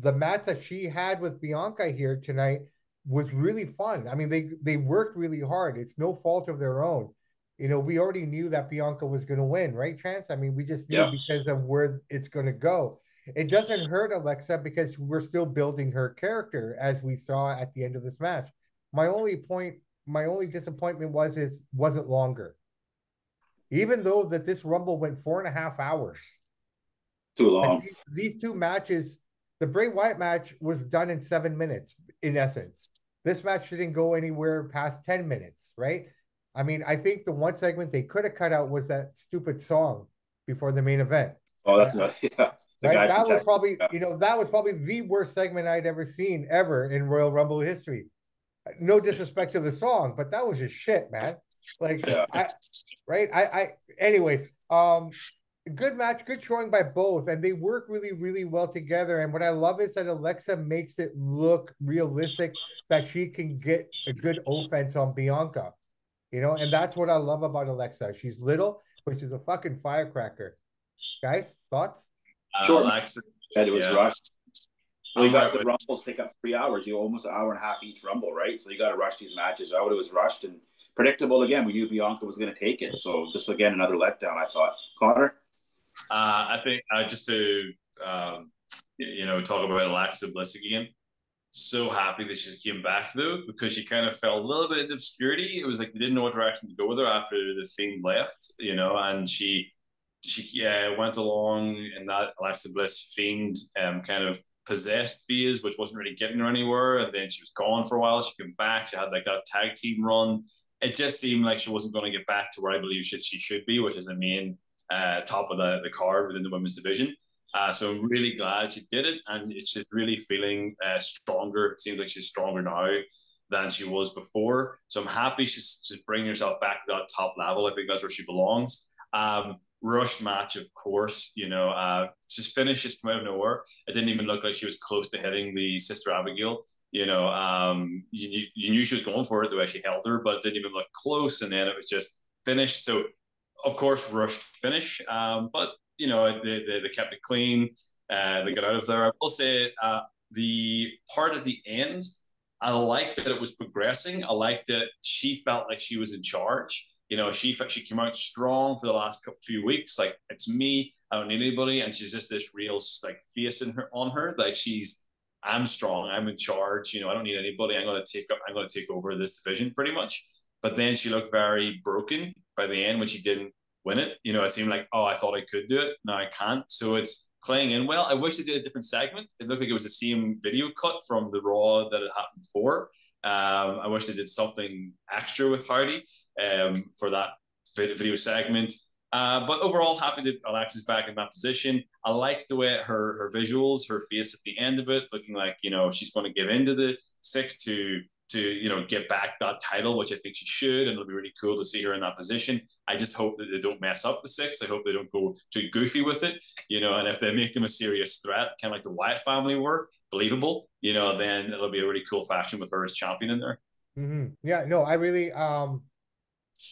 the match that she had with Bianca here tonight was really fun. I mean, they they worked really hard. It's no fault of their own. You know, we already knew that Bianca was going to win, right, Chance? I mean, we just knew Yeah. because of where it's going to go. It doesn't hurt Alexa because we're still building her character as we saw at the end of this match. My only point, my only disappointment was it wasn't longer. Even though that this rumble went four and a half hours. Too long. these, these two matches, the Bray Wyatt match was done in seven minutes, in essence. This match didn't go anywhere past 10 minutes, right? I mean, I think the one segment they could have cut out was that stupid song before the main event. Oh, that's not. <laughs> Yeah. Right? That was probably, you know, that was probably the worst segment I'd ever seen ever in Royal Rumble history. No disrespect to the song, but that was just shit, man. Like, Yeah. I, right? I, I, anyways, um, good match, good showing by both, and they work really, really well together. And what I love is that Alexa makes it look realistic that she can get a good offense on Bianca, you know, and that's what I love about Alexa. She's little, but she's a fucking firecracker. Guys, thoughts? Uh, Sure. Alexa, And it was Yeah. rushed. Well, you got the with- rumbles take up three hours. You almost an hour and a half each rumble, right? So you got to rush these matches out. It was rushed and predictable. Again, we knew Bianca was going to take it. So just again another letdown. I thought. Connor. Uh, I think uh, just to um, you know talk about Alexa Bliss again. So happy that she came back though, because she kind of fell a little bit into obscurity. It was like they didn't know what direction to go with her after the Fiend left, you know, and she she uh, went along in that Alexa Bliss Fiend um, kind of possessed phase, which wasn't really getting her anywhere. And then she was gone for a while. She came back. She had like that tag team run. It just seemed like she wasn't going to get back to where I believe she, she should be, which is the main uh, top of the, the card within the women's division. Uh, so I'm really glad she did it, and it's just really feeling uh, stronger. It seems like she's stronger now than she was before. So I'm happy she's just bringing herself back to that top level. I think that's where she belongs. Um, rushed match, of course. You know, uh, just finished just come out of nowhere. It didn't even look like she was close to hitting the sister Abigail. You know, um, you, you, you knew she was going for it the way she held her, but it didn't even look close. And then it was just finished. So, of course, rushed finish. Um, but you know, they, they, they kept it clean. Uh, they got out of there. I will say uh, the part at the end, I liked that it was progressing. I liked that she felt like she was in charge. You know, she she came out strong for the last couple, few weeks. Like it's me. I don't need anybody, and she's just this real like face in her on her. Like she's, I'm strong. I'm in charge. You know, I don't need anybody. I'm gonna take up. I'm gonna take over this division pretty much. But then she looked very broken by the end when she didn't win it. You know, it seemed like, oh, I thought I could do it. Now I can't. So it's playing in well. I wish they did a different segment. It looked like it was the same video cut from the Raw that had happened before. Um, I wish they did something extra with Howdy um, for that video segment. Uh, but overall, happy that Alexa's back in that position. I like the way her her visuals, her face at the end of it, looking like you know she's going to give into the six to to you know get back that title, which I think she should, and it'll be really cool to see her in that position. I just hope that they don't mess up the six. I hope they don't go too goofy with it, you know. And if they make them a serious threat, kind of like the Wyatt family were, believable, you know, then it'll be a really cool fashion with her as champion in there. Mm-hmm. Yeah, no, I really um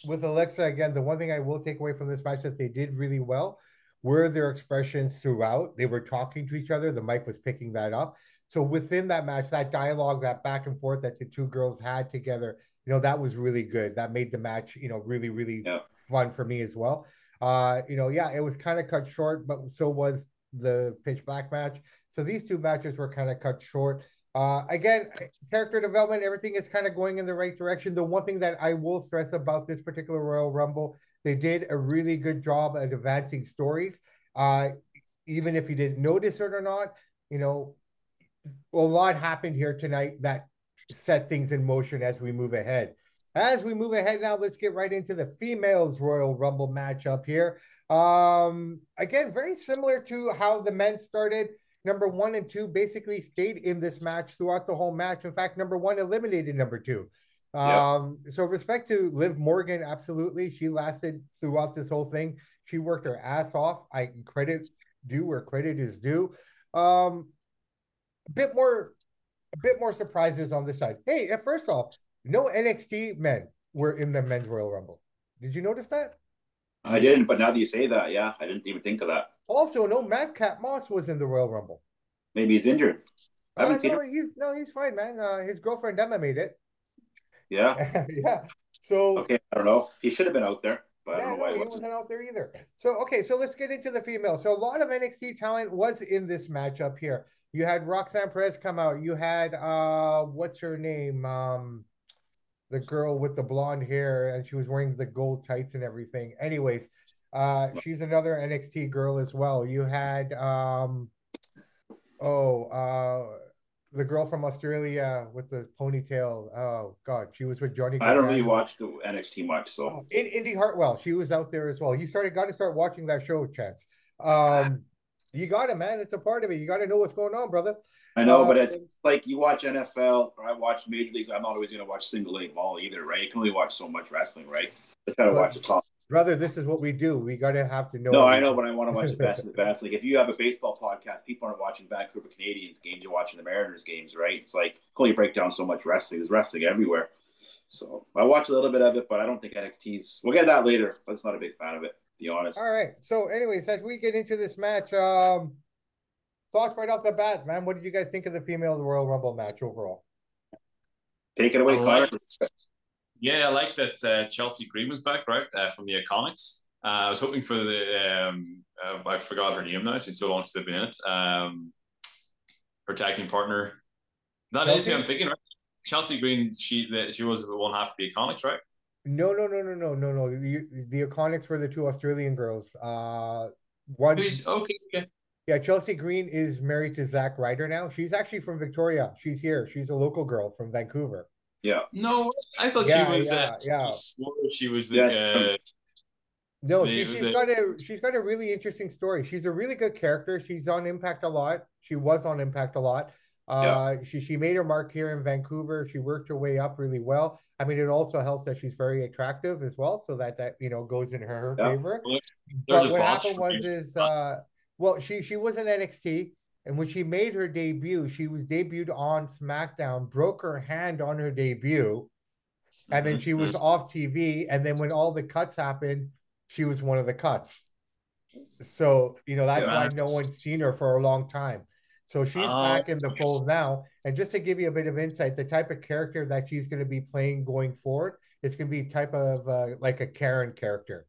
with Alexa again, the one thing I will take away from this match that they did really well were their expressions throughout. They were talking to each other. The mic was picking that up. So within that match, that dialogue, that back and forth that the two girls had together, you know, that was really good. That made the match, you know, really, really Yeah. fun for me as well. Uh, you know, yeah, it was kind of cut short, but so was the pitch black match. So these two matches were kind of cut short. Uh, again, character development, everything is kind of going in the right direction. The one thing that I will stress about this particular Royal Rumble, they did a really good job at advancing stories. Uh, even if you didn't notice it or not, you know, a lot happened here tonight that set things in motion as we move ahead. As we move ahead now, let's get right into the females Royal Rumble matchup here. Um, again, very similar to how the men started. Number one and two basically stayed in this match throughout the whole match. In fact, number one eliminated number two. Um, so respect to Liv Morgan, absolutely. She lasted throughout this whole thing. She worked her ass off. I credit due where credit is due. Um, a bit more, a bit more surprises on this side. Hey, first off, no NXT men were in the men's Royal Rumble. Did you notice that? I didn't, but now that you say that, yeah, I didn't even think of that. Also, no Madcap Moss was in the Royal Rumble. Maybe he's injured. I haven't Uh, seen no, him. he's no, he's fine, man. Uh, his girlfriend Emma made it. Yeah. <laughs> yeah. So Okay. I don't know. He should have been out there, but I yeah, don't know no, why he wasn't out there either. So okay, so let's get into the female. So a lot of NXT talent was in this matchup here. You had Roxanne Perez come out. You had uh, what's her name? Um, the girl with the blonde hair, and she was wearing the gold tights and everything. Anyways, uh, she's another NXT girl as well. You had um, oh, uh, the girl from Australia with the ponytail. Oh God, she was with Johnny. I don't really watch the NXT much, so Oh, in Indi Hartwell, she was out there as well. You started got to start watching that show, Chance. Um, you got it, man. It's a part of it. You got to know what's going on, brother. I know, but Uh, it's like you watch NFL or I watch Major Leagues. I'm not always going to watch single leg ball either, right? You can only watch so much wrestling, right? I try to watch the top. Brother. This is what we do. We got to have to know. No, I know, but I want to watch the best of the <laughs> best. Like if you have a baseball podcast, people aren't watching Vancouver Canadians games; you're watching the Mariners games, right? It's like you can only break down so much wrestling. There's wrestling everywhere. So I watch a little bit of it, but I don't think NXT's. We'll get that later. But I'm not a big fan of it. To be honest. All right. So, anyways, as we get into this match, um, thoughts right off the bat, man. What did you guys think of the female Royal Rumble match overall? Take it away, I Connor. Yeah, I like that uh, Chelsea Green was back, right, uh, from the Iconics. Uh, I was hoping for the, um, uh, I forgot her name now, it's been so long since they've been in it. Um, her tag team partner. That is who I'm thinking, right? Chelsea Green, she the, she was one half of the Iconics, right? No, no, no, no, no, no, no. The the Iconics were the two Australian girls. Uh, one. Who's, okay, okay. Yeah, Chelsea Green is married to Zack Ryder now. She's actually from Victoria. She's here. She's a local girl from Vancouver. Yeah. No, I thought Yeah, she was. yeah, uh, yeah. Swore She was Yeah. Uh, No, The- she, she's the- got a she's got a really interesting story. She's a really good character. She's on Impact a lot. She was on Impact a lot. Uh, she she made her mark here in Vancouver. She worked her way up really well. I mean, it also helps that she's very attractive as well, so that that you know goes in her Yeah. favor. there's But a what happened was is uh, well, she she was in NXT, and when she made her debut, she was debuted on SmackDown, broke her hand on her debut, and then she was <laughs> off TV. And then when all the cuts happened, she was one of the cuts. So you know that's Yeah. why no one's seen her for a long time. So she's Oh. back in the fold now. And just to give you a bit of insight, the type of character that she's going to be playing going forward, it's going to be type of uh, like a Karen character,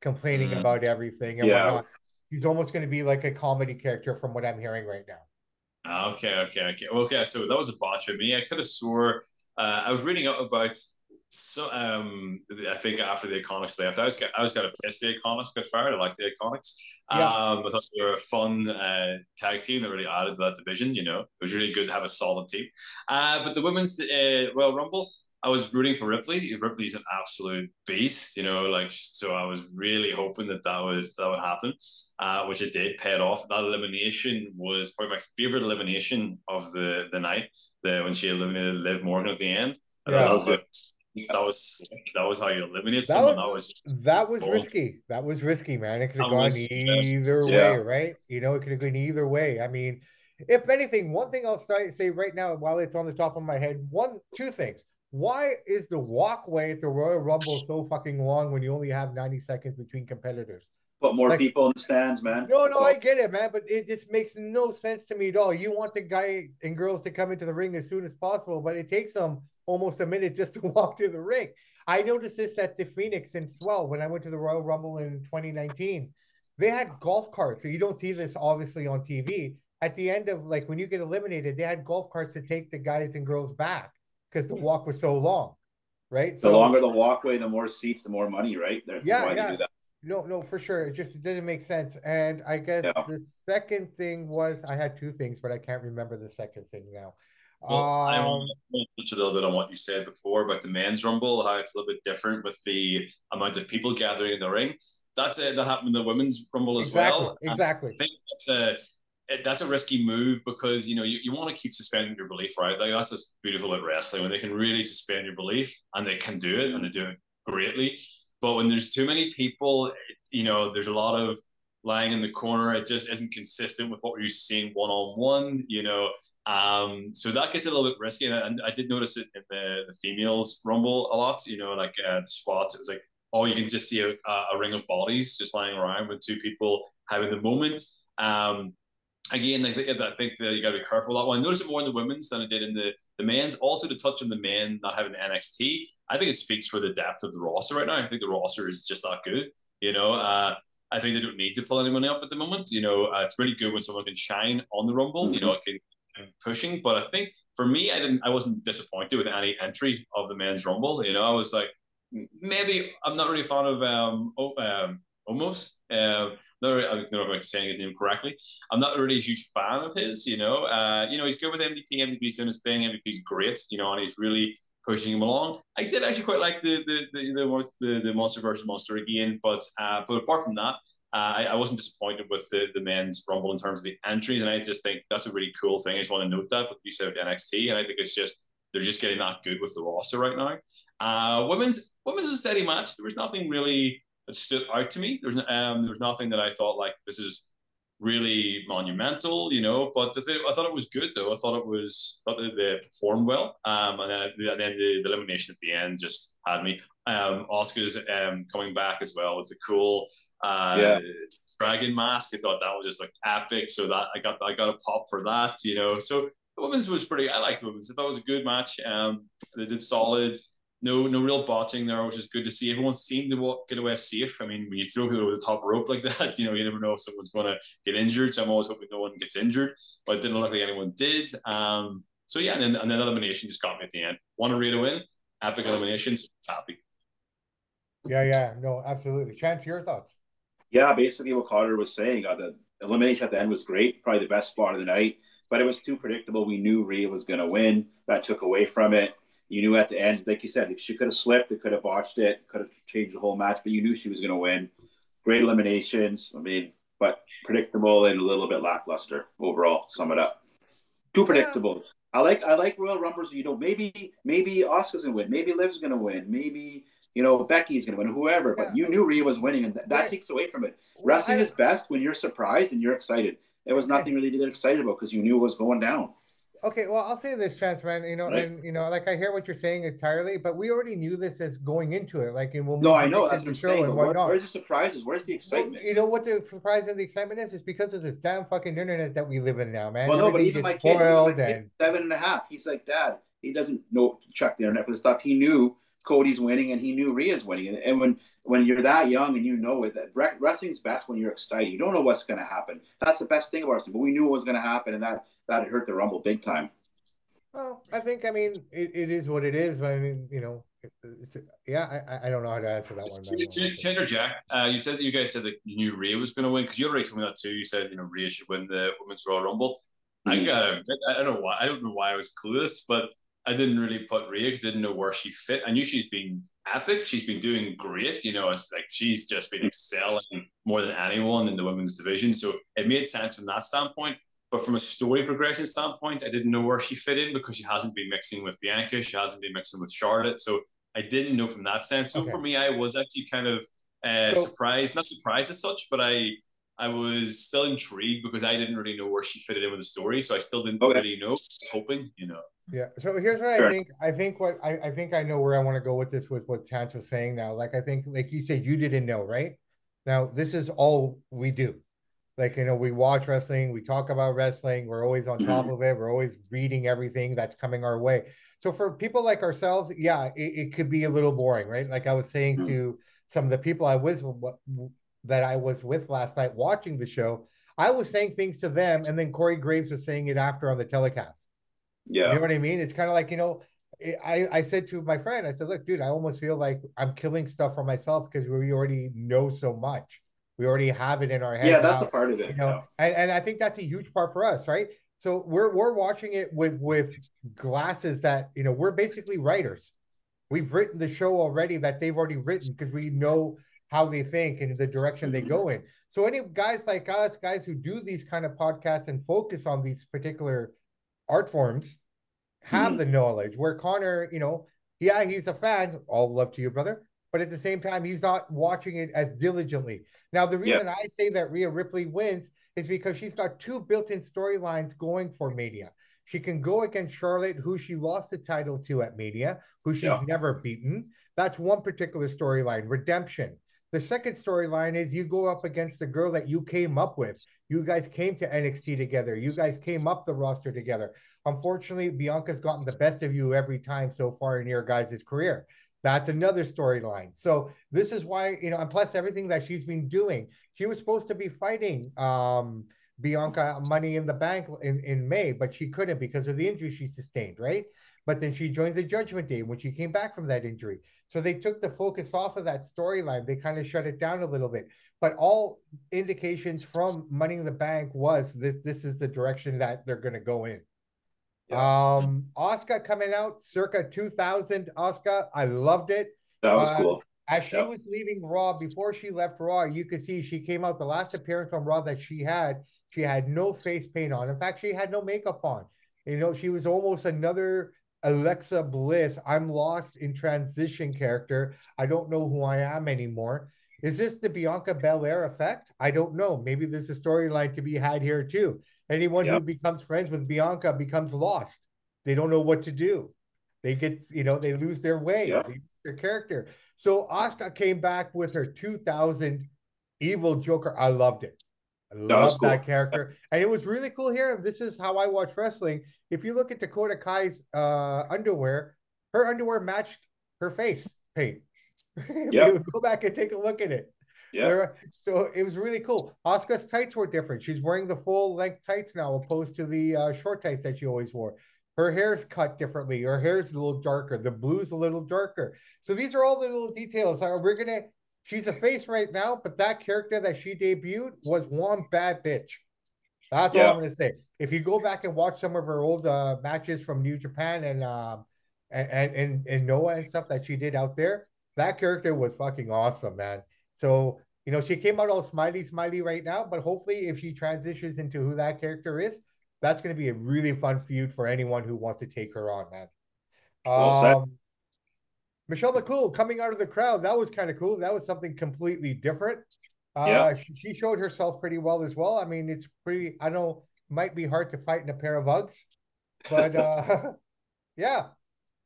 complaining Mm. about everything and Yeah. whatnot. She's almost going to be like a comedy character from what I'm hearing right now. Okay, okay, okay. Okay, so that was a botch for me. I could have swore uh, I was reading up about so um I think after the Iconics left, I was I was gonna piss the Iconics got fired. I like the Iconics. Yeah. Um, I thought they were a fun uh, tag team that really added to that division. You know, it was really good to have a solid team. Uh, but the women's uh, Royal Rumble, I was rooting for Ripley. Ripley's an absolute beast, you know. Like so, I was really hoping that that was that would happen, uh, which it did. Paid off. That elimination was probably my favorite elimination of the the night. The when she eliminated Liv Morgan at the end. Yeah. that was good. That was that was how you eliminate That someone. was- That was That was Bold. risky. That was risky, man. It could have gone was- either yeah. way, right? You know, it could have gone either way. I mean, if anything, one thing I'll say, say right now, while it's on the top of my head, one, two things. Why is the walkway at the Royal Rumble so fucking long when you only have 90 seconds between competitors? Put more like, people in the stands, man. No, no, I get it, man, but it just makes no sense to me at all. You want the guy and girls to come into the ring as soon as possible, but it takes them almost a minute just to <laughs> walk to the ring. I noticed this at the Phoenix and Swell when I went to the Royal Rumble in 2019. They had golf carts, so you don't see this obviously on TV. At the end of like when you get eliminated, they had golf carts to take the guys and girls back because the walk was so long, right? The so, longer the walkway, the more seats, the more money, right? That's yeah, yeah. No, no, for sure. It just it didn't make sense. And I guess yeah. the second thing was I had two things, but I can't remember the second thing now. Well, um, I want to touch a little bit on what you said before about the men's rumble, how it's a little bit different with the amount of people gathering in the ring. That's it. That happened in the women's rumble as exactly, well. Exactly. I think that's a that's a risky move because you know you, you want to keep suspending your belief, right? Like that's just beautiful about wrestling when they can really suspend your belief and they can do it and they do it greatly. But when there's too many people, you know, there's a lot of lying in the corner. It just isn't consistent with what we're used to seeing one on one, you know. Um, so that gets a little bit risky. And I, I did notice it in the, the females rumble a lot, you know, like uh, the SWAT. It was like, oh, you can just see a, a ring of bodies just lying around with two people having the moment. Um, again, I think, I think that you got to be careful with that one. I noticed it more in the women's than I did in the, the men's. Also, to touch on the men not having the NXT, I think it speaks for the depth of the roster right now. I think the roster is just that good. You know, uh, I think they don't need to pull anyone up at the moment. You know, uh, it's really good when someone can shine on the Rumble. Mm-hmm. You know, it can pushing. But I think for me, I didn't. I wasn't disappointed with any entry of the men's Rumble. You know, I was like, maybe I'm not really a fan of um, oh, um Omos. Uh, not really, I don't know if I'm saying his name correctly. I'm not really a huge fan of his. You know, uh, you know, he's good with MVP. MVP's doing his thing. MVP's great. You know, and he's really pushing him along. I did actually quite like the the the the, the, the monster versus monster again, but uh, but apart from that. Uh, I, I, wasn't disappointed with the, the men's rumble in terms of the entries, and I just think that's a really cool thing. I just want to note that, but you said NXT, and I think it's just they're just getting that good with the roster right now. Uh, women's women's a steady match. There was nothing really that stood out to me. There's um, there was nothing that I thought like this is really monumental, you know. But the thing, I thought it was good though. I thought it was thought they performed well. Um, and then, and then the, the, elimination at the end just had me. Um, Asuka's um coming back as well with the cool uh yeah. dragon mask. I thought that was just like epic. So that I got I got a pop for that, you know. So the women's was pretty. I liked the women's. I thought it was a good match. Um, they did solid no no real botching there, which is good to see. Everyone seemed to walk, get away safe. I mean, when you throw people over the top rope like <laughs> that, you know, you never know if someone's going to get injured. So I'm always hoping no one gets injured, but it didn't look like anyone did. Um, so yeah, and then and then elimination just got me at the end. Want to to win, epic eliminations, happy. Yeah, yeah, no, absolutely. Chance, your thoughts? Yeah, basically what Carter was saying. Uh, the elimination at the end was great, probably the best spot of the night, but it was too predictable. We knew Rhea was going to win. That took away from it you knew at the end, like you said, if she could have slipped, it could have botched it, could have changed the whole match, but you knew she was going to win. Great eliminations. I mean, but predictable and a little bit lackluster overall. Sum it up. Too predictable. I like I like Royal Rumbles. You know, maybe maybe Asuka's gonna win. Maybe Liv's gonna win. Maybe you know Becky's gonna win. Whoever. But you knew Rhea was winning, and that, that takes away from it. Wrestling is best when you're surprised and you're excited. There was nothing really to get excited about because you knew it was going down okay, well, I'll say this, Chance, man. You know, right. and you know, like I hear what you're saying entirely, but we already knew this as going into it. Like, in when no, I know that's what I'm saying. Where, where's the surprises? Where's the excitement? Well, you know what the surprise and the excitement is? Is because of this damn fucking internet that we live in now, man. Well, no, but even my kid, even my and... seven and a half, he's like, Dad, he doesn't know check the internet for the stuff. He knew Cody's winning and he knew Rhea's winning. And, and when when you're that young and you know it, that wrestling's best when you're excited. You don't know what's going to happen. That's the best thing about wrestling. But we knew what was going to happen, and that that hurt the Rumble big time. Well, I think I mean it, it is what it is. But I mean, you know, yeah, I, I don't know how to answer that one. Tender Jack, uh, you said you guys said that you knew Rhea was going to win because you already told me that too. You said you know Rhea should win the Women's Royal Rumble. Mm-hmm. I got I don't know why I don't know why I was clueless, but I didn't really put Rhea didn't know where she fit. I knew she's been epic. She's been doing great. You know, it's like she's just been excelling more than anyone in the women's division. So it made sense from that standpoint. But from a story progression standpoint, I didn't know where she fit in because she hasn't been mixing with Bianca. She hasn't been mixing with Charlotte. So I didn't know from that sense. So okay. for me, I was actually kind of uh, so, surprised, not surprised as such, but I I was still intrigued because I didn't really know where she fitted in with the story. So I still didn't okay. really know. Hoping, you know. Yeah. So here's what I think. I think what I, I think I know where I want to go with this was what Chance was saying now. Like I think, like you said, you didn't know, right? Now, this is all we do. Like, you know, we watch wrestling, we talk about wrestling, we're always on top <clears throat> of it, we're always reading everything that's coming our way. So for people like ourselves, yeah, it, it could be a little boring, right? Like I was saying Mhm. to some of the people I was that I was with last night watching the show, I was saying things to them, and then Corey Graves was saying it after on the telecast. Yeah you know what I mean? It's kind of like, you know, I, I said to my friend, I said, look, dude, I almost feel like I'm killing stuff for myself because we already know so much. We already have it in our head. Yeah, that's a part of it. you know, and, and I think that's a huge part for us, right? So we're we're watching it with with glasses that, you know, we're basically writers. We've written the show already that they've already written because we know how they think and the direction they go in. So any guys like us, guys who do these kind of podcasts and focus on these particular art forms, have Mhm. the knowledge. Where Connor, you know, yeah, he's a fan. All love to you, brother. But at the same time, he's not watching it as diligently. Now, the reason I say that Rhea Ripley wins is because she's got two built-in storylines going for Mania. She can go against Charlotte, who she lost the title to at Mania, who she's Yeah. never beaten. That's one particular storyline, redemption. The second storyline is you go up against the girl that you came up with. You guys came to NXT together. You guys came up the roster together. Unfortunately, Bianca's gotten the best of you every time so far in your guys' career. That's another storyline. So this is why, you know, and plus everything that she's been doing. She was supposed to be fighting um Bianca Money in the Bank in, in May, but she couldn't because of the injury she sustained, right? But then she joined the Judgment Day when she came back from that injury. So they took the focus off of that storyline. They kind of shut it down a little bit. But all indications from Money in the Bank was this this is the direction that they're going to go in. Um, Asuka coming out circa 2000. Asuka, I loved it. That was Uh, cool. As she Yep. was leaving Raw, before she left Raw, you could see she came out the last appearance on Raw that she had. She had no face paint on. In fact, she had no makeup on. You know, she was almost another Alexa Bliss. I'm lost in transition character. I don't know who I am anymore. Is this the Bianca Belair effect? I don't know. Maybe there's a storyline to be had here too. Anyone who becomes friends with Bianca becomes lost. They don't know what to do. They get, you know, they lose their way, Yep. they lose their character. So Asuka came back with her 2000 evil Joker. I loved it. I loved that cool. character. And it was really cool here. This is how I watch wrestling. If you look at Dakota Kai's uh, underwear, her underwear matched her face paint. <laughs> You go back and take a look at it. Yeah. So it was really cool. Asuka's tights were different. She's wearing the full length tights now, opposed to the uh, short tights that she always wore. Her hair's cut differently. Her hair's a little darker. The blue's a little darker. So these are all the little details. We're gonna. She's a face right now, but that character that she debuted was one bad bitch. That's all I'm gonna say. If you go back and watch some of her old uh, matches from New Japan and um and and and, and Noah and stuff that she did out there, that character was fucking awesome, man. So you know she came out all smiley, smiley right now, but hopefully if she transitions into who that character is, that's gonna be a really fun feud for anyone who wants to take her on, man. Well said. Um, Michelle McCool coming out of the crowd, that was kind of cool. That was something completely different. Uh, Yeah. she, she showed herself pretty well as well. I mean, it's pretty. I know might be hard to fight in a pair of Uggs, but uh, <laughs> yeah,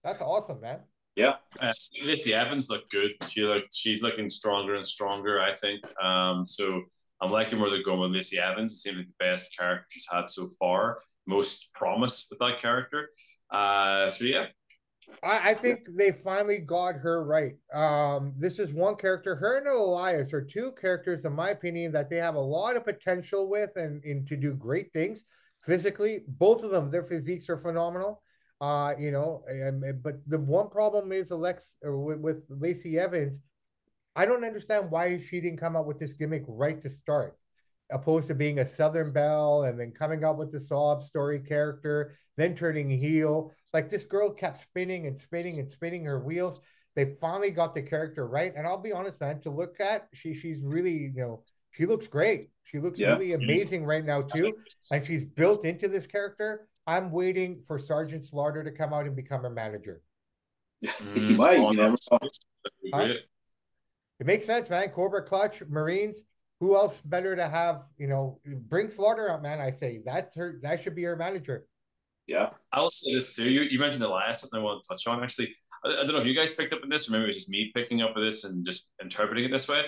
that's awesome, man. Yeah. Uh, Lacey Evans looked good. She looked she's looking stronger and stronger. I think. Um, so I'm liking where they're going with Lacey Evans. It seems like the best character she's had so far. Most promise with that character. Uh, so yeah, I, I think they finally got her right. Um, this is one character. Her and Elias are two characters, in my opinion, that they have a lot of potential with and, and to do great things physically. Both of them, their physiques are phenomenal. Uh, you know, but the one problem is Alex or with, with Lacey Evans. I don't understand why she didn't come up with this gimmick right to start, opposed to being a Southern Belle and then coming up with the sob story character, then turning heel. Like this girl kept spinning and spinning and spinning her wheels. They finally got the character right, and I'll be honest, man. To look at, she she's really you know she looks great. She looks Yeah. really amazing right now too, and she's built into this character. I'm waiting for Sergeant Slaughter to come out and become a manager. Mm, <laughs> he might. You never know. Great. It makes sense, man. Cobra Clutch, Marines. Who else better to have? You know, bring Slaughter out, man. I say that's her. That should be her manager. Yeah. I'll say this too. You, you mentioned the last something I want to touch on. Actually, I, I don't know if you guys picked up on this, or maybe it was just me picking up on this and just interpreting it this way.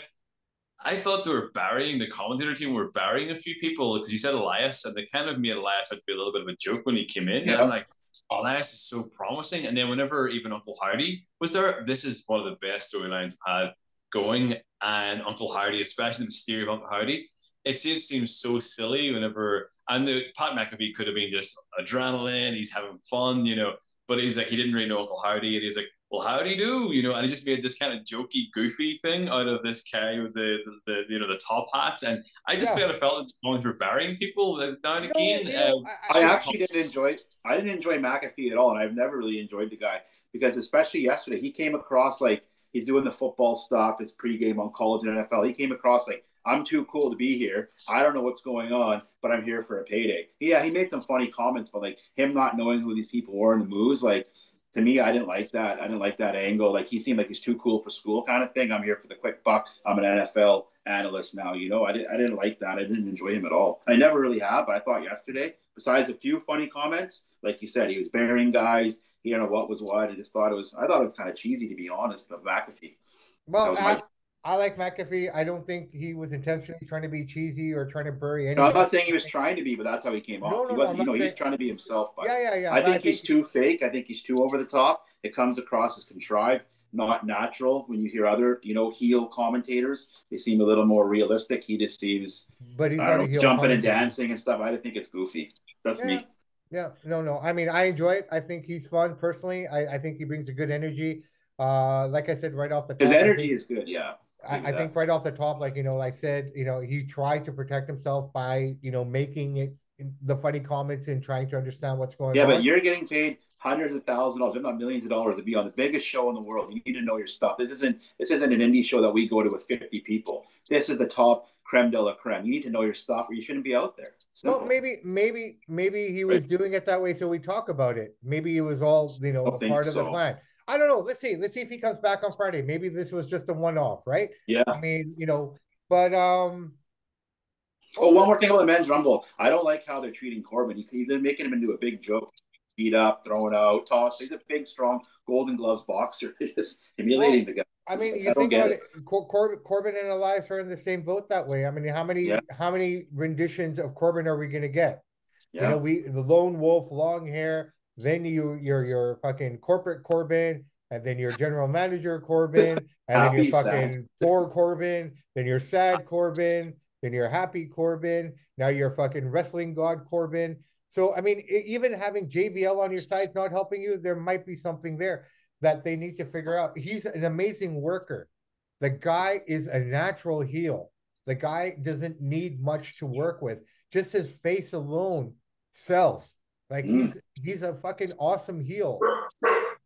I thought they were burying the commentator team were burying a few people because you said Elias and they kind of made Elias out to be a little bit of a joke when he came in. Yeah. I'm like, Elias is so promising. And then whenever even Uncle Howdy was there, this is one of the best storylines I've had going. And Uncle Howdy, especially the mystery of Uncle Howdy, it just seems so silly whenever and the Pat McAfee could have been just adrenaline, he's having fun, you know. But he's like he didn't really know Uncle Howdy, and he's like, well, how do you do? You know, and he just made this kind of jokey, goofy thing out of this guy with the, the, the you know the top hat, and I just yeah. kind of felt that Collins were burying people now and again. No, um, I, I, actually didn't enjoy. I didn't enjoy McAfee at all, and I've never really enjoyed the guy because, especially yesterday, he came across like he's doing the football stuff, his pregame on college and NFL. He came across like I'm too cool to be here. I don't know what's going on, but I'm here for a payday. Yeah, he made some funny comments, but like him not knowing who these people were in the moves, like to me, I didn't like that. I didn't like that angle. Like he seemed like he's too cool for school kind of thing. I'm here for the quick buck. I'm an NFL analyst now. You know, I didn't I didn't like that. I didn't enjoy him at all. I never really have, but I thought yesterday, besides a few funny comments, like you said, he was burying guys. He didn't know what was what. I just thought it was I thought it was kind of cheesy to be honest, of McAfee. Well, my, I like McAfee. I don't think he was intentionally trying to be cheesy or trying to bury anyone. No, I'm not saying he was trying to be, but that's how he came off. No, no, he wasn't, no, you know, saying... he's trying to be himself. But yeah, yeah, yeah. I think I he's too fake. I think he's too over the top. It comes across as contrived, not natural. When you hear other, you know, heel commentators, they seem a little more realistic. He just seems, but he's know, jumping and dancing and stuff. I think it's goofy. That's yeah. me. Yeah, no, no. I mean, I enjoy it. I think he's fun personally. I, I think he brings a good energy. Uh, like I said, right off the top, his energy think, is good. Yeah. I, I think right off the top, like you know, like I said, you know, he tried to protect himself by you know making it the funny comments and trying to understand what's going yeah, on. Yeah, but you're getting paid hundreds of thousands of dollars, if not millions of dollars, to be on the biggest show in the world. You need to know your stuff. This isn't this isn't an indie show that we go to with 50 people. This is the top creme de la creme. You need to know your stuff, or you shouldn't be out there. Simple. Well, maybe, maybe, maybe he was doing it that way, so we talk about it. Maybe it was all you know part of so. the plan. I don't know. Let's see. Let's see if he comes back on Friday. Maybe this was just a one off, right? Yeah. I mean, you know, but um. Oh, one more thing about the men's rumble. I don't like how they're treating Corbin. He, they're making him into a big joke, beat up, thrown out, tossed. He's a big, strong Golden Gloves boxer. <laughs> just humiliating well, the guy. I mean, you think about it. it. Corbin, Corbin and Elias are in the same boat that way. I mean, how many yeah. how many renditions of Corbin are we going to get? Yeah. You know, we the lone wolf, long hair, then you you're your fucking corporate Corbin, and then your general manager Corbin, <laughs> and then you're fucking poor Corbin, then you're sad Corbin, then you're happy Corbin, now you're fucking wrestling god Corbin. So I mean, even having JBL on your side is not helping you. There might be something there that they need to figure out. He's an amazing worker. The guy is a natural heel. The guy doesn't need much to work with. Just his face alone sells. Like mm. he's he's a fucking awesome heel,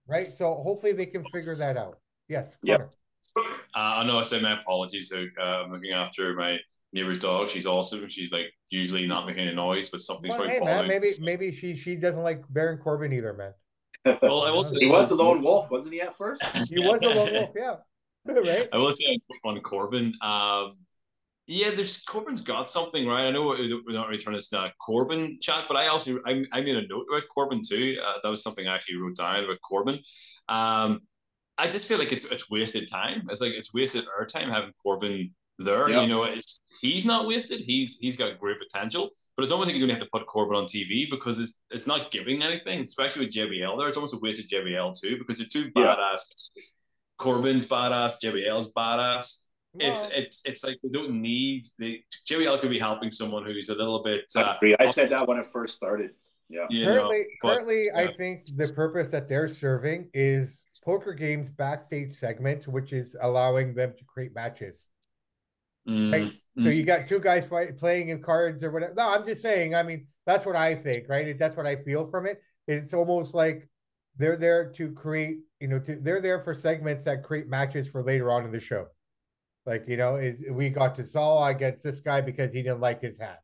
right? So hopefully they can figure that out. Yes. Yep. Uh, I know I said my apologies. So, uh, I'm looking after my neighbor's dog. She's awesome. She's like usually not making a noise, but something's well, hey, man, maybe maybe she she doesn't like Baron Corbin either, man. well, I will say he was a lone wolf, wasn't he? At first, he was a lone wolf. Yeah, <laughs> right. I will say on Corbin. Um, yeah, there's Corbin's got something right. I know we're not really trying to uh, Corbin chat, but I also I, I made a note about Corbin too. Uh, that was something I actually wrote down about Corbin. Um, I just feel like it's it's wasted time. It's like it's wasted our time having Corbin there. Yep. You know, it's he's not wasted. He's he's got great potential, but it's almost like you're gonna have to put Corbin on TV because it's it's not giving anything, especially with JBL there. It's almost a wasted JBL too because they're two badass. Corbin's badass, JBL's badass it's it's it's like we don't need the JBL could be helping someone who's a little bit. Uh, I said that when it first started. Yeah. currently, know, but, currently, yeah. I think the purpose that they're serving is poker games backstage segments, which is allowing them to create matches. Mm, right? Mm. So you got two guys fight, playing in cards or whatever. No, I'm just saying. I mean, that's what I think, right? That's what I feel from it. It's almost like they're there to create, you know, to, they're there for segments that create matches for later on in the show. Like, you know, is we got to Saul against this guy because he didn't like his hand.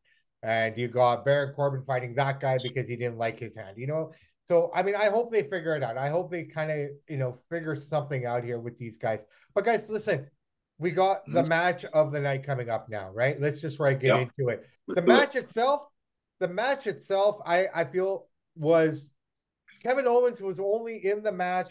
And you got Baron Corbin fighting that guy because he didn't like his hand, you know? So, I mean, I hope they figure it out. I hope they kind of, you know, figure something out here with these guys. But, guys, listen, we got the match of the night coming up now, right? Let's just right get yeah. into it. The match itself, the match itself, I, I feel was Kevin Owens was only in the match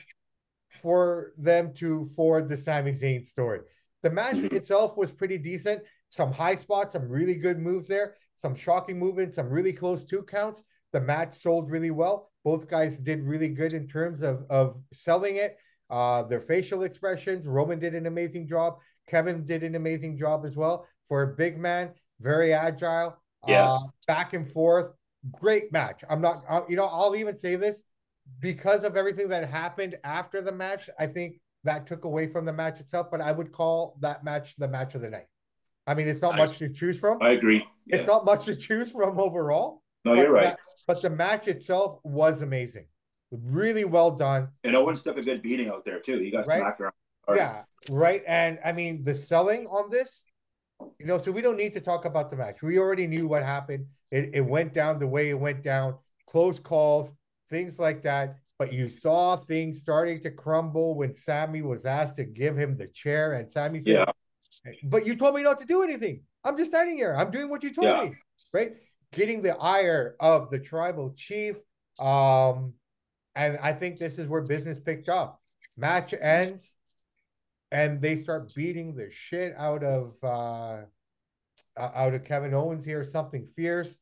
for them to forward the Sami Zayn story The match mm-hmm. itself was pretty decent. Some high spots, some really good moves there, some shocking movements, some really close two counts. The match sold really well. Both guys did really good in terms of, of selling it. Uh, their facial expressions. Roman did an amazing job. Kevin did an amazing job as well. For a big man, very agile. Yes. Uh, back and forth. Great match. I'm not, uh, you know, I'll even say this because of everything that happened after the match. I think that took away from the match itself, but I would call that match the match of the night. I mean, it's not I, much to choose from. I agree. Yeah. It's not much to choose from overall. No, you're right. That, but the match itself was amazing. Really well done. And Owens took a good beating out there too. He got right? smacked around. Yeah, right. And I mean, the selling on this, you know, so we don't need to talk about the match. We already knew what happened. It, it went down the way it went down, close calls, things like that. But you saw things starting to crumble when Sami was asked to give him the chair, and Sami said, yeah. But you told me not to do anything. I'm just standing here. I'm doing what you told yeah. me. Right. Getting the ire of the tribal chief. Um, and I think this is where business picked up. Match ends, and they start beating the shit out of uh out of Kevin Owens here, something fierce.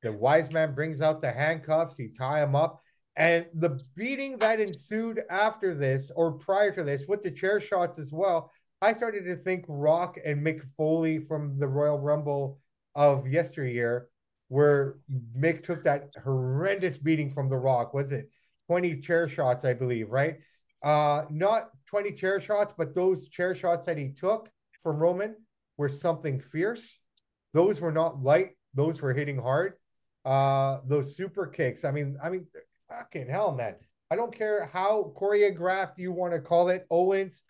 The wise man brings out the handcuffs, he tie him up. And the beating that ensued after this, or prior to this, with the chair shots as well, I started to think Rock and Mick Foley from the Royal Rumble of yesteryear, where Mick took that horrendous beating from The Rock. Was it 20 chair shots, I believe, right? Uh, not 20 chair shots, but those chair shots that he took from Roman were something fierce. Those were not light, those were hitting hard. Uh, those super kicks. I mean, I mean, fucking hell, man. I don't care how choreographed you want to call it. Owens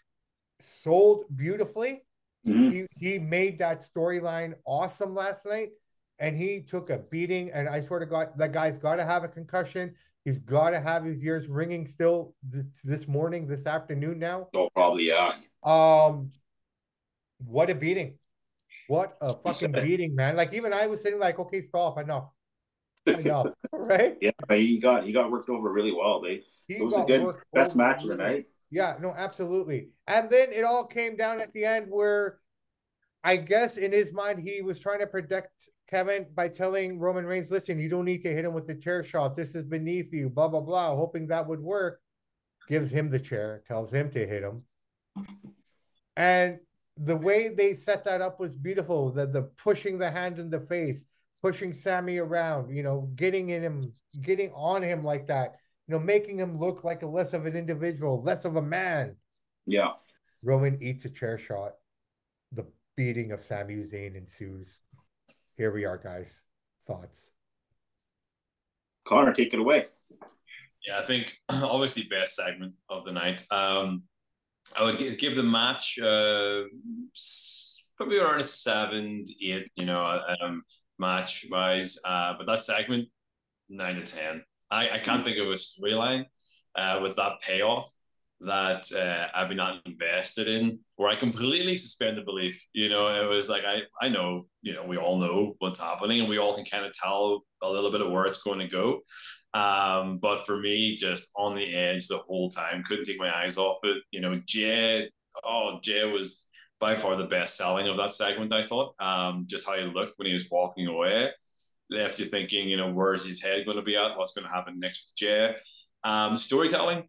sold beautifully. Mm-hmm. He, he made that storyline awesome last night, and he took a beating. And I swear to God, that guy's got to have a concussion. He's got to have his ears ringing still this, this morning, this afternoon now. Oh, probably yeah. Um, what a beating! What a fucking beating, man! Like even I was sitting like, okay, stop, enough, <laughs> right? Yeah, he got he got worked over really well. They it was a good best match of the night. Yeah, no, absolutely. And then it all came down at the end where I guess in his mind he was trying to protect Kevin by telling Roman Reigns, listen, you don't need to hit him with the chair shot. This is beneath you, blah, blah, blah, hoping that would work. Gives him the chair, tells him to hit him. And the way they set that up was beautiful. The the pushing the hand in the face, pushing Sami around, you know, getting in him, getting on him like that you know, making him look like a less of an individual, less of a man. Yeah. Roman eats a chair shot. The beating of Sami Zayn ensues. Here we are, guys. Thoughts? Connor, take it away. Yeah, I think <clears throat> obviously best segment of the night. Um, I would give the match uh, probably around a seven, eight, you know, um, match wise. Uh, but that segment, nine to ten. I, I can't think of a storyline uh, with that payoff that uh, I've been not invested in, where I completely suspend the belief. You know, it was like I I know, you know, we all know what's happening, and we all can kind of tell a little bit of where it's going to go. Um, but for me, just on the edge the whole time, couldn't take my eyes off it. You know, Jey, oh Jey was by far the best selling of that segment. I thought, um, just how he looked when he was walking away left you thinking, you know, where's his head going to be at? What's going to happen next with Jey? Um, storytelling.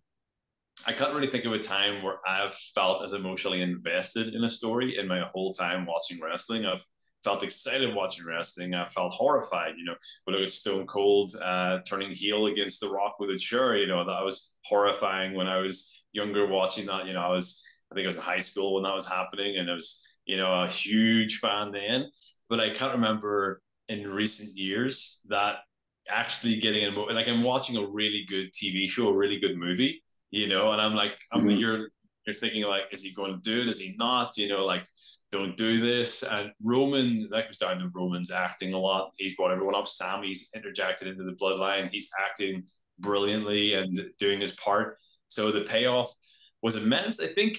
I can't really think of a time where I've felt as emotionally invested in a story in my whole time watching wrestling. I've felt excited watching wrestling. I felt horrified. You know, we look at Stone Cold uh, turning heel against The Rock with a chair. You know, that was horrifying when I was younger watching that. You know, I was, I think I was in high school when that was happening, and I was, you know, a huge fan then. But I can't remember in recent years that actually getting in like I'm watching a really good TV show, a really good movie, you know, and I'm like, I'm mm-hmm. you're you're thinking like, is he going to do it? Is he not? You know, like, don't do this. And Roman, that goes down to Roman's acting a lot. He's brought everyone up. Sami's interjected into the bloodline. He's acting brilliantly and doing his part. So the payoff was immense. I think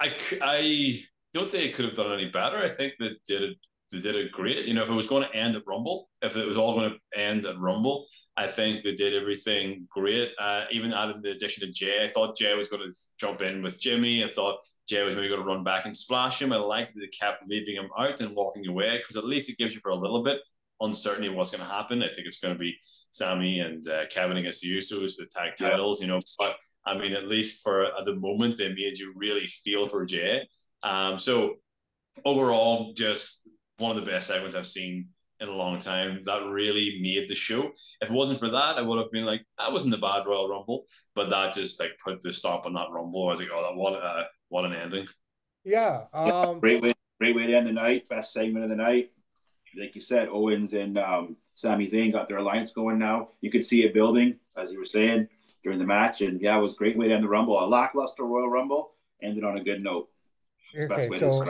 I I don't think it could have done any better. I think that did it. they did it great. You know, if it was going to end at Rumble, if it was all going to end at Rumble, I think they did everything great. Uh, even adding the addition of Jey, I thought Jey was going to jump in with Jimmy. I thought Jay was maybe going to run back and splash him. I liked that they kept leaving him out and walking away because at least it gives you for a little bit uncertainty of what's going to happen. I think it's going to be Sami and uh, Kevin against the Usos, the tag titles, you know. But I mean, at least for at the moment, they made you really feel for Jey. Um, so overall, just one of the best segments I've seen in a long time. That really made the show. If it wasn't for that, I would have been like, that wasn't a bad Royal Rumble, but that just like put the stop on that Rumble. I was like, oh, that what uh, what an ending. Yeah, um, great way, great way to end the night. Best segment of the night. Like you said, Owens and um, Sami Zayn got their alliance going now. You could see it building, as you were saying during the match, and yeah, it was a great way to end the Rumble. A lackluster Royal Rumble ended on a good note. Okay, so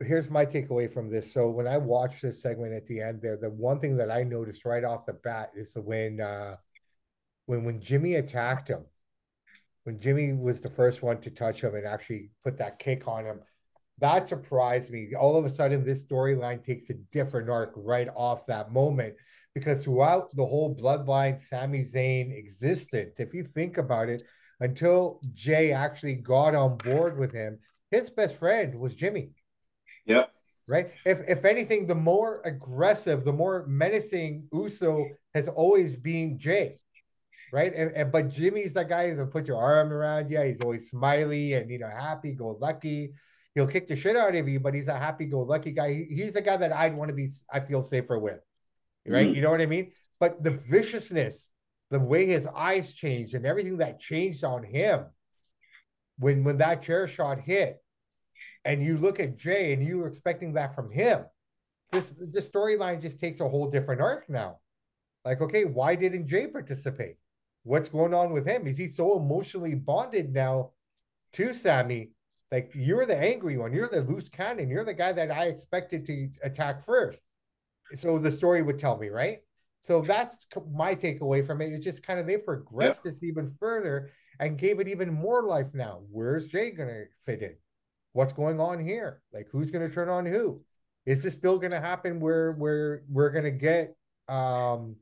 here's my takeaway from this. So when I watched this segment at the end there, the one thing that I noticed right off the bat is when uh when when Jimmy attacked him, when Jimmy was the first one to touch him and actually put that kick on him, that surprised me. All of a sudden, this storyline takes a different arc right off that moment. Because throughout the whole bloodline Sami Zayn existence, if you think about it, until Jey actually got on board with him, his best friend was Jimmy. Yeah. Right. If if anything, the more aggressive, the more menacing Uso has always been Jey. Right. And, and but Jimmy's that guy that puts your arm around you. He's always smiley and you know happy, go lucky. He'll kick the shit out of you, but he's a happy go lucky guy. He's a guy that I'd want to be. I feel safer with. Right. Mm-hmm. You know what I mean? But the viciousness, the way his eyes changed, and everything that changed on him when when that chair shot hit and you look at Jey and you were expecting that from him. This the storyline just takes a whole different arc now. Like, okay, why didn't Jey participate? What's going on with him? Is he so emotionally bonded now to Sami? Like, you're the angry one, you're the loose cannon, you're the guy that I expected to attack first. So the story would tell me, right? So that's my takeaway from it. It's just kind of they progressed yeah. this even further and gave it even more life now. Where's Jey gonna fit in? what's going on here? Like who's going to turn on who? Is this still going to happen where where we're going to get um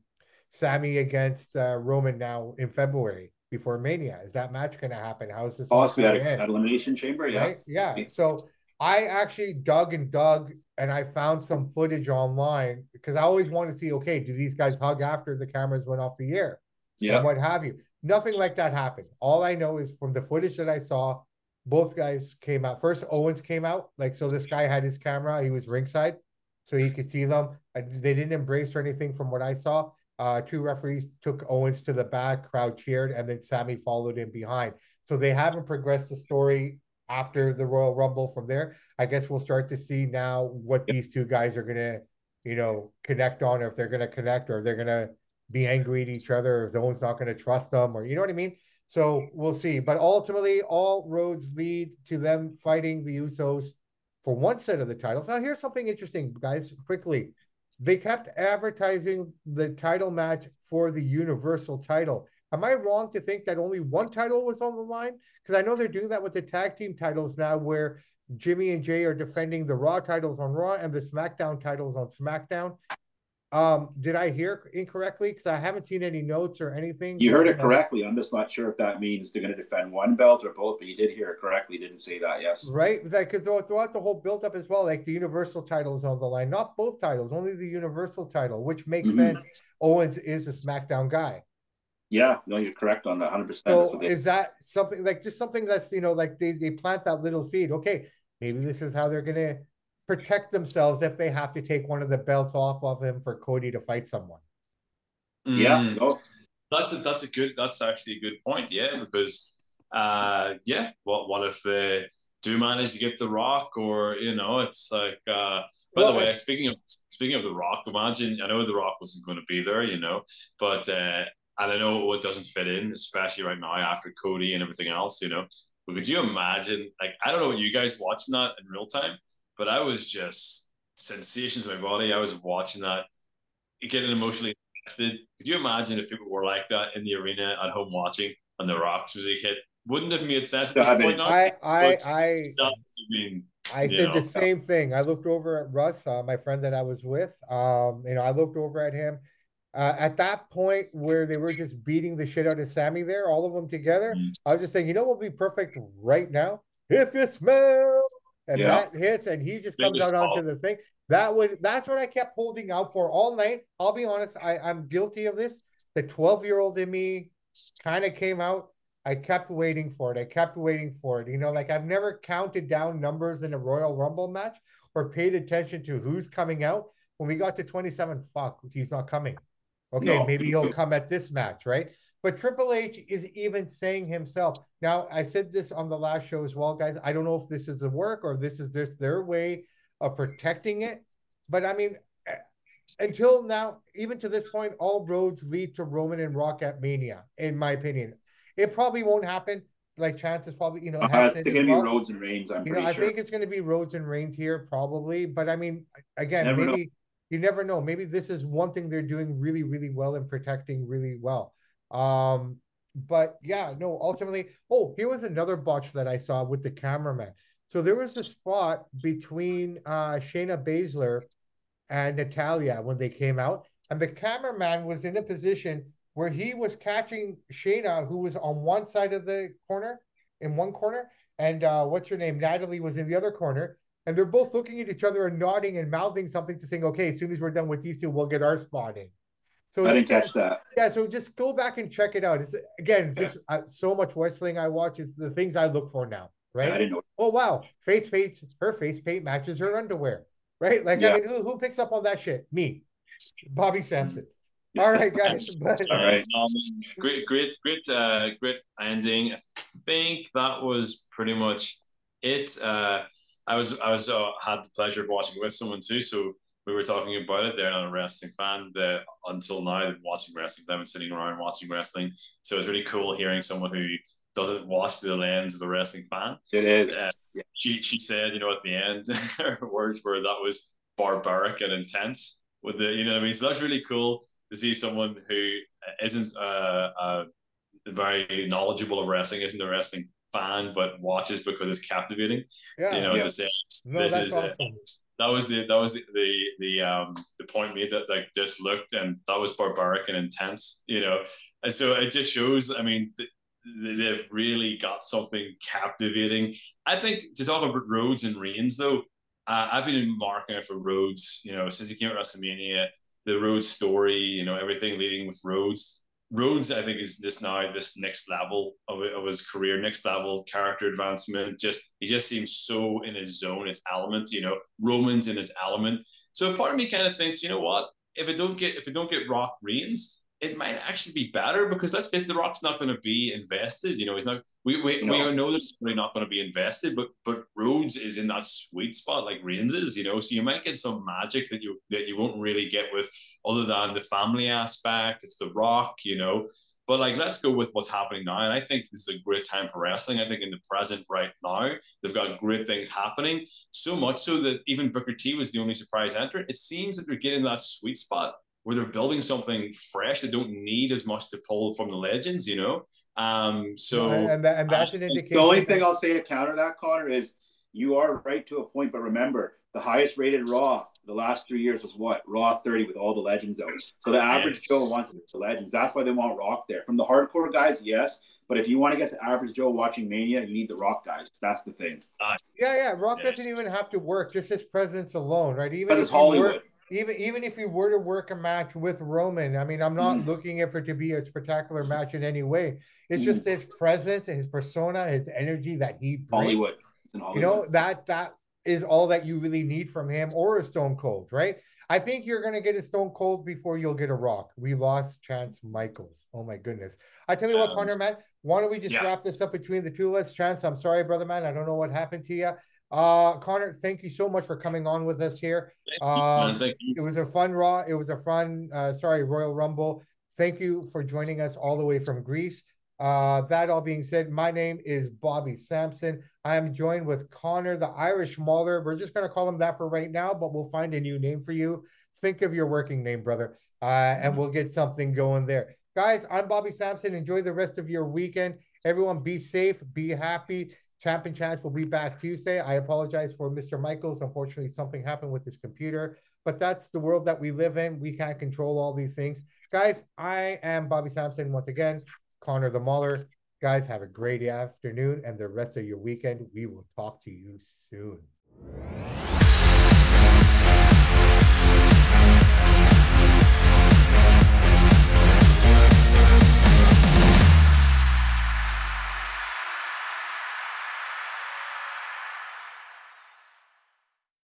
Sami against uh, Roman now in February before Mania? Is that match going to happen? How is this? Possibly at, at Elimination Chamber, yeah. Right? Yeah. So I actually dug and dug and I found some footage online because I always want to see, okay, do these guys hug after the cameras went off the air? Yeah. And what have you. Nothing like that happened. All I know is from the footage that I saw, both guys came out. First, Owens came out. Like, so this guy had his camera. He was ringside, so he could see them. They didn't embrace or anything from what I saw. Uh, two referees took Owens to the back, crowd cheered, and then Sami followed in behind. So they haven't progressed the story after the Royal Rumble from there. I guess we'll start to see now what these two guys are gonna, you know, connect on, or if they're gonna connect, or if they're gonna be angry at each other, or if Owens not gonna trust them, or you know what I mean. So we'll see. But ultimately, all roads lead to them fighting the Usos for one set of the titles. Now, here's something interesting, guys, quickly. They kept advertising the title match for the Universal title. Am I wrong to think that only one title was on the line? Because I know they're doing that with the tag team titles now, where Jimmy and Jey are defending the Raw titles on Raw and the SmackDown titles on SmackDown. Um, did I hear incorrectly? Because I haven't seen any notes or anything. You heard it correctly. I'm just not sure if that means they're going to defend one belt or both, but you did hear it correctly. You didn't say that, yes. Right, because throughout the whole build up as well, like the Universal title is on the line, not both titles, only the Universal title, which makes mm-hmm. sense. Owens is a SmackDown guy. Yeah, no, you're correct on that. 100. So they... is that something like just something that's you know like they they plant that little seed? Okay, maybe this is how they're gonna protect themselves if they have to take one of the belts off of him for Cody to fight someone. Mm. Yeah, oh. that's a that's a good that's actually a good point. Yeah, because uh, yeah, what what if they do manage to get the Rock, or you know, it's like. Uh, by well, the way, speaking of speaking of the Rock, imagine I know the Rock wasn't going to be there, you know, but uh, and I know it doesn't fit in, especially right now after Cody and everything else, you know. But could you imagine, like, I don't know, you guys watching that in real time? But I was just sensations in my body. I was watching that, getting emotionally invested. Could you imagine if people were like that in the arena at home watching and the Rocks music hit? Wouldn't have made sense at this point. I, I, I, I mean, I said the same thing. I looked over at Russ, uh, my friend that I was with. Um, you know, I looked over at him. Uh, at that point where they were just beating the shit out of Sami there, all of them together, mm-hmm. I was just saying, you know what would be perfect right now? If you smell and yeah. that hits and he just comes out onto the thing. That would that's what I kept holding out for all night. I'll be honest, I, I'm guilty of this. The 12 year old in me kind of came out. I kept waiting for it. I kept waiting for it. You know, like I've never counted down numbers in a Royal Rumble match or paid attention to who's coming out. When we got to 27, fuck, he's not coming. Okay, no. maybe he'll come at this match, right? But Triple H is even saying himself. Now, I said this on the last show as well, guys. I don't know if this is a work or this is just their way of protecting it. But I mean, eh, until now, even to this point, all roads lead to Roman and Rock at Mania, in my opinion. It probably won't happen. Like chances probably, you know, uh, it's going to be Rhodes and Reigns. I'm you know, I think it's going to be Rhodes and Reigns here, probably. But I mean, again, never maybe know. you never know. Maybe this is one thing they're doing really, really well and protecting really well. Um, but yeah, no, ultimately, oh, here was another botch that I saw with the cameraman. So there was a spot between uh Shayna Baszler and Natalya when they came out, and the cameraman was in a position where he was catching Shayna, who was on one side of the corner, in one corner, and uh, what's her name? Natalie was in the other corner, and they're both looking at each other and nodding and mouthing something to saying, "Okay, as soon as we're done with these two, we'll get our spot in." So I didn't catch that. Yeah, so just go back and check it out. It's again just uh, so much wrestling I watch. It's the things I look for now, right? Yeah, I didn't know. Oh wow, face paint. Her face paint matches her underwear, right? Like yeah. I mean, who, who picks up on that shit? Me, Bobby Sampson. <laughs> All right, guys. <laughs> All right. Um, great, great, great, uh, great ending. I think that was pretty much it. Uh, I was, I was, uh, had the pleasure of watching with someone too. So we were talking about it. They're not a wrestling fan. The until now, they've been watching wrestling. They've been sitting around watching wrestling. So it's really cool hearing someone who doesn't watch the lens of a wrestling fan. It is. Uh, she she said, you know, at the end, <laughs> her words were that was barbaric and intense. With the, you know, I mean, so that's really cool to see someone who isn't uh, uh, very knowledgeable of wrestling, isn't a wrestling fan, but watches because it's captivating. Yeah, you know, yeah. to say no, this is awesome. That was the that was the the, um the point made that like this looked and that was barbaric and intense, you know, and so it just shows. I mean. they've really got something captivating. I think to talk about Rhodes and Reigns, though, uh, I've been marking for Rhodes, you know, since he came at WrestleMania the Rhodes story, you know, everything leading with Rhodes. Rhodes, I think, is this now this next level of, of his career, next level character advancement. Just he just seems so in his zone, his element. You know, Roman's in his element. So part of me kind of thinks, you know what? If it don't get if it don't get Rock Reigns, it might actually be better because let's face the Rock's not going to be invested. You know, he's not. We we, no. we know there's really not going to be invested, but but Rhodes is in that sweet spot like Reigns is. You know, so you might get some magic that you that you won't really get with other than the family aspect. It's the Rock, you know. But like, let's go with what's happening now. And I think this is a great time for wrestling. I think in the present right now, they've got great things happening. So much so that even Booker T was the only surprise entrant. It seems that they're getting that sweet spot where they're building something fresh. They don't need as much to pull from the legends, you know. Um, so and, that, and that's an indication. The only thing I'll say to counter that, Connor, is you are right to a point, but remember the highest rated Raw the last three years was what Raw 30 with all the legends out. So the average Joe wants the legends. That's why they want Rock there. From the hardcore guys, yes, but if you want to get the average Joe watching Mania, you need the Rock guys. That's the thing. Uh, yeah, yeah. Rock yes. doesn't even have to work; just his presence alone, right? Even if Hollywood. Work, even even if you were to work a match with Roman, I mean, I'm not mm. looking for it to be a spectacular match in any way. It's mm. just his presence, his persona, his energy that he brings. Hollywood. Hollywood. You know that that is all that you really need from him, or a Stone Cold, right? I think you're gonna get a Stone Cold before you'll get a Rock. We lost Chance Michaels. Oh my goodness! I tell you um, what, Connor, man. Why don't we just yeah. wrap this up between the two of us? Chance, I'm sorry, brother, man. I don't know what happened to you. Uh, Connor, thank you so much for coming on with us here. Um, it was a fun Raw. It was a fun, uh, sorry, Royal Rumble. Thank you for joining us all the way from Greece. Uh, that all being said, my name is Bobby Sampson. I am joined with Connor, the Irish Mauler. We're just going to call him that for right now, but we'll find a new name for you. Think of your working name, brother, uh, and we'll get something going there. Guys, I'm Bobby Sampson. Enjoy the rest of your weekend. Everyone, be safe, be happy, Champion Chance will be back Tuesday. I apologize for Mr. Michaels. Unfortunately, something happened with his computer, but that's the world that we live in. We can't control all these things. Guys, I am Bobby Sampson once again, Connor the Mauler. Guys, have a great afternoon and the rest of your weekend. We will talk to you soon.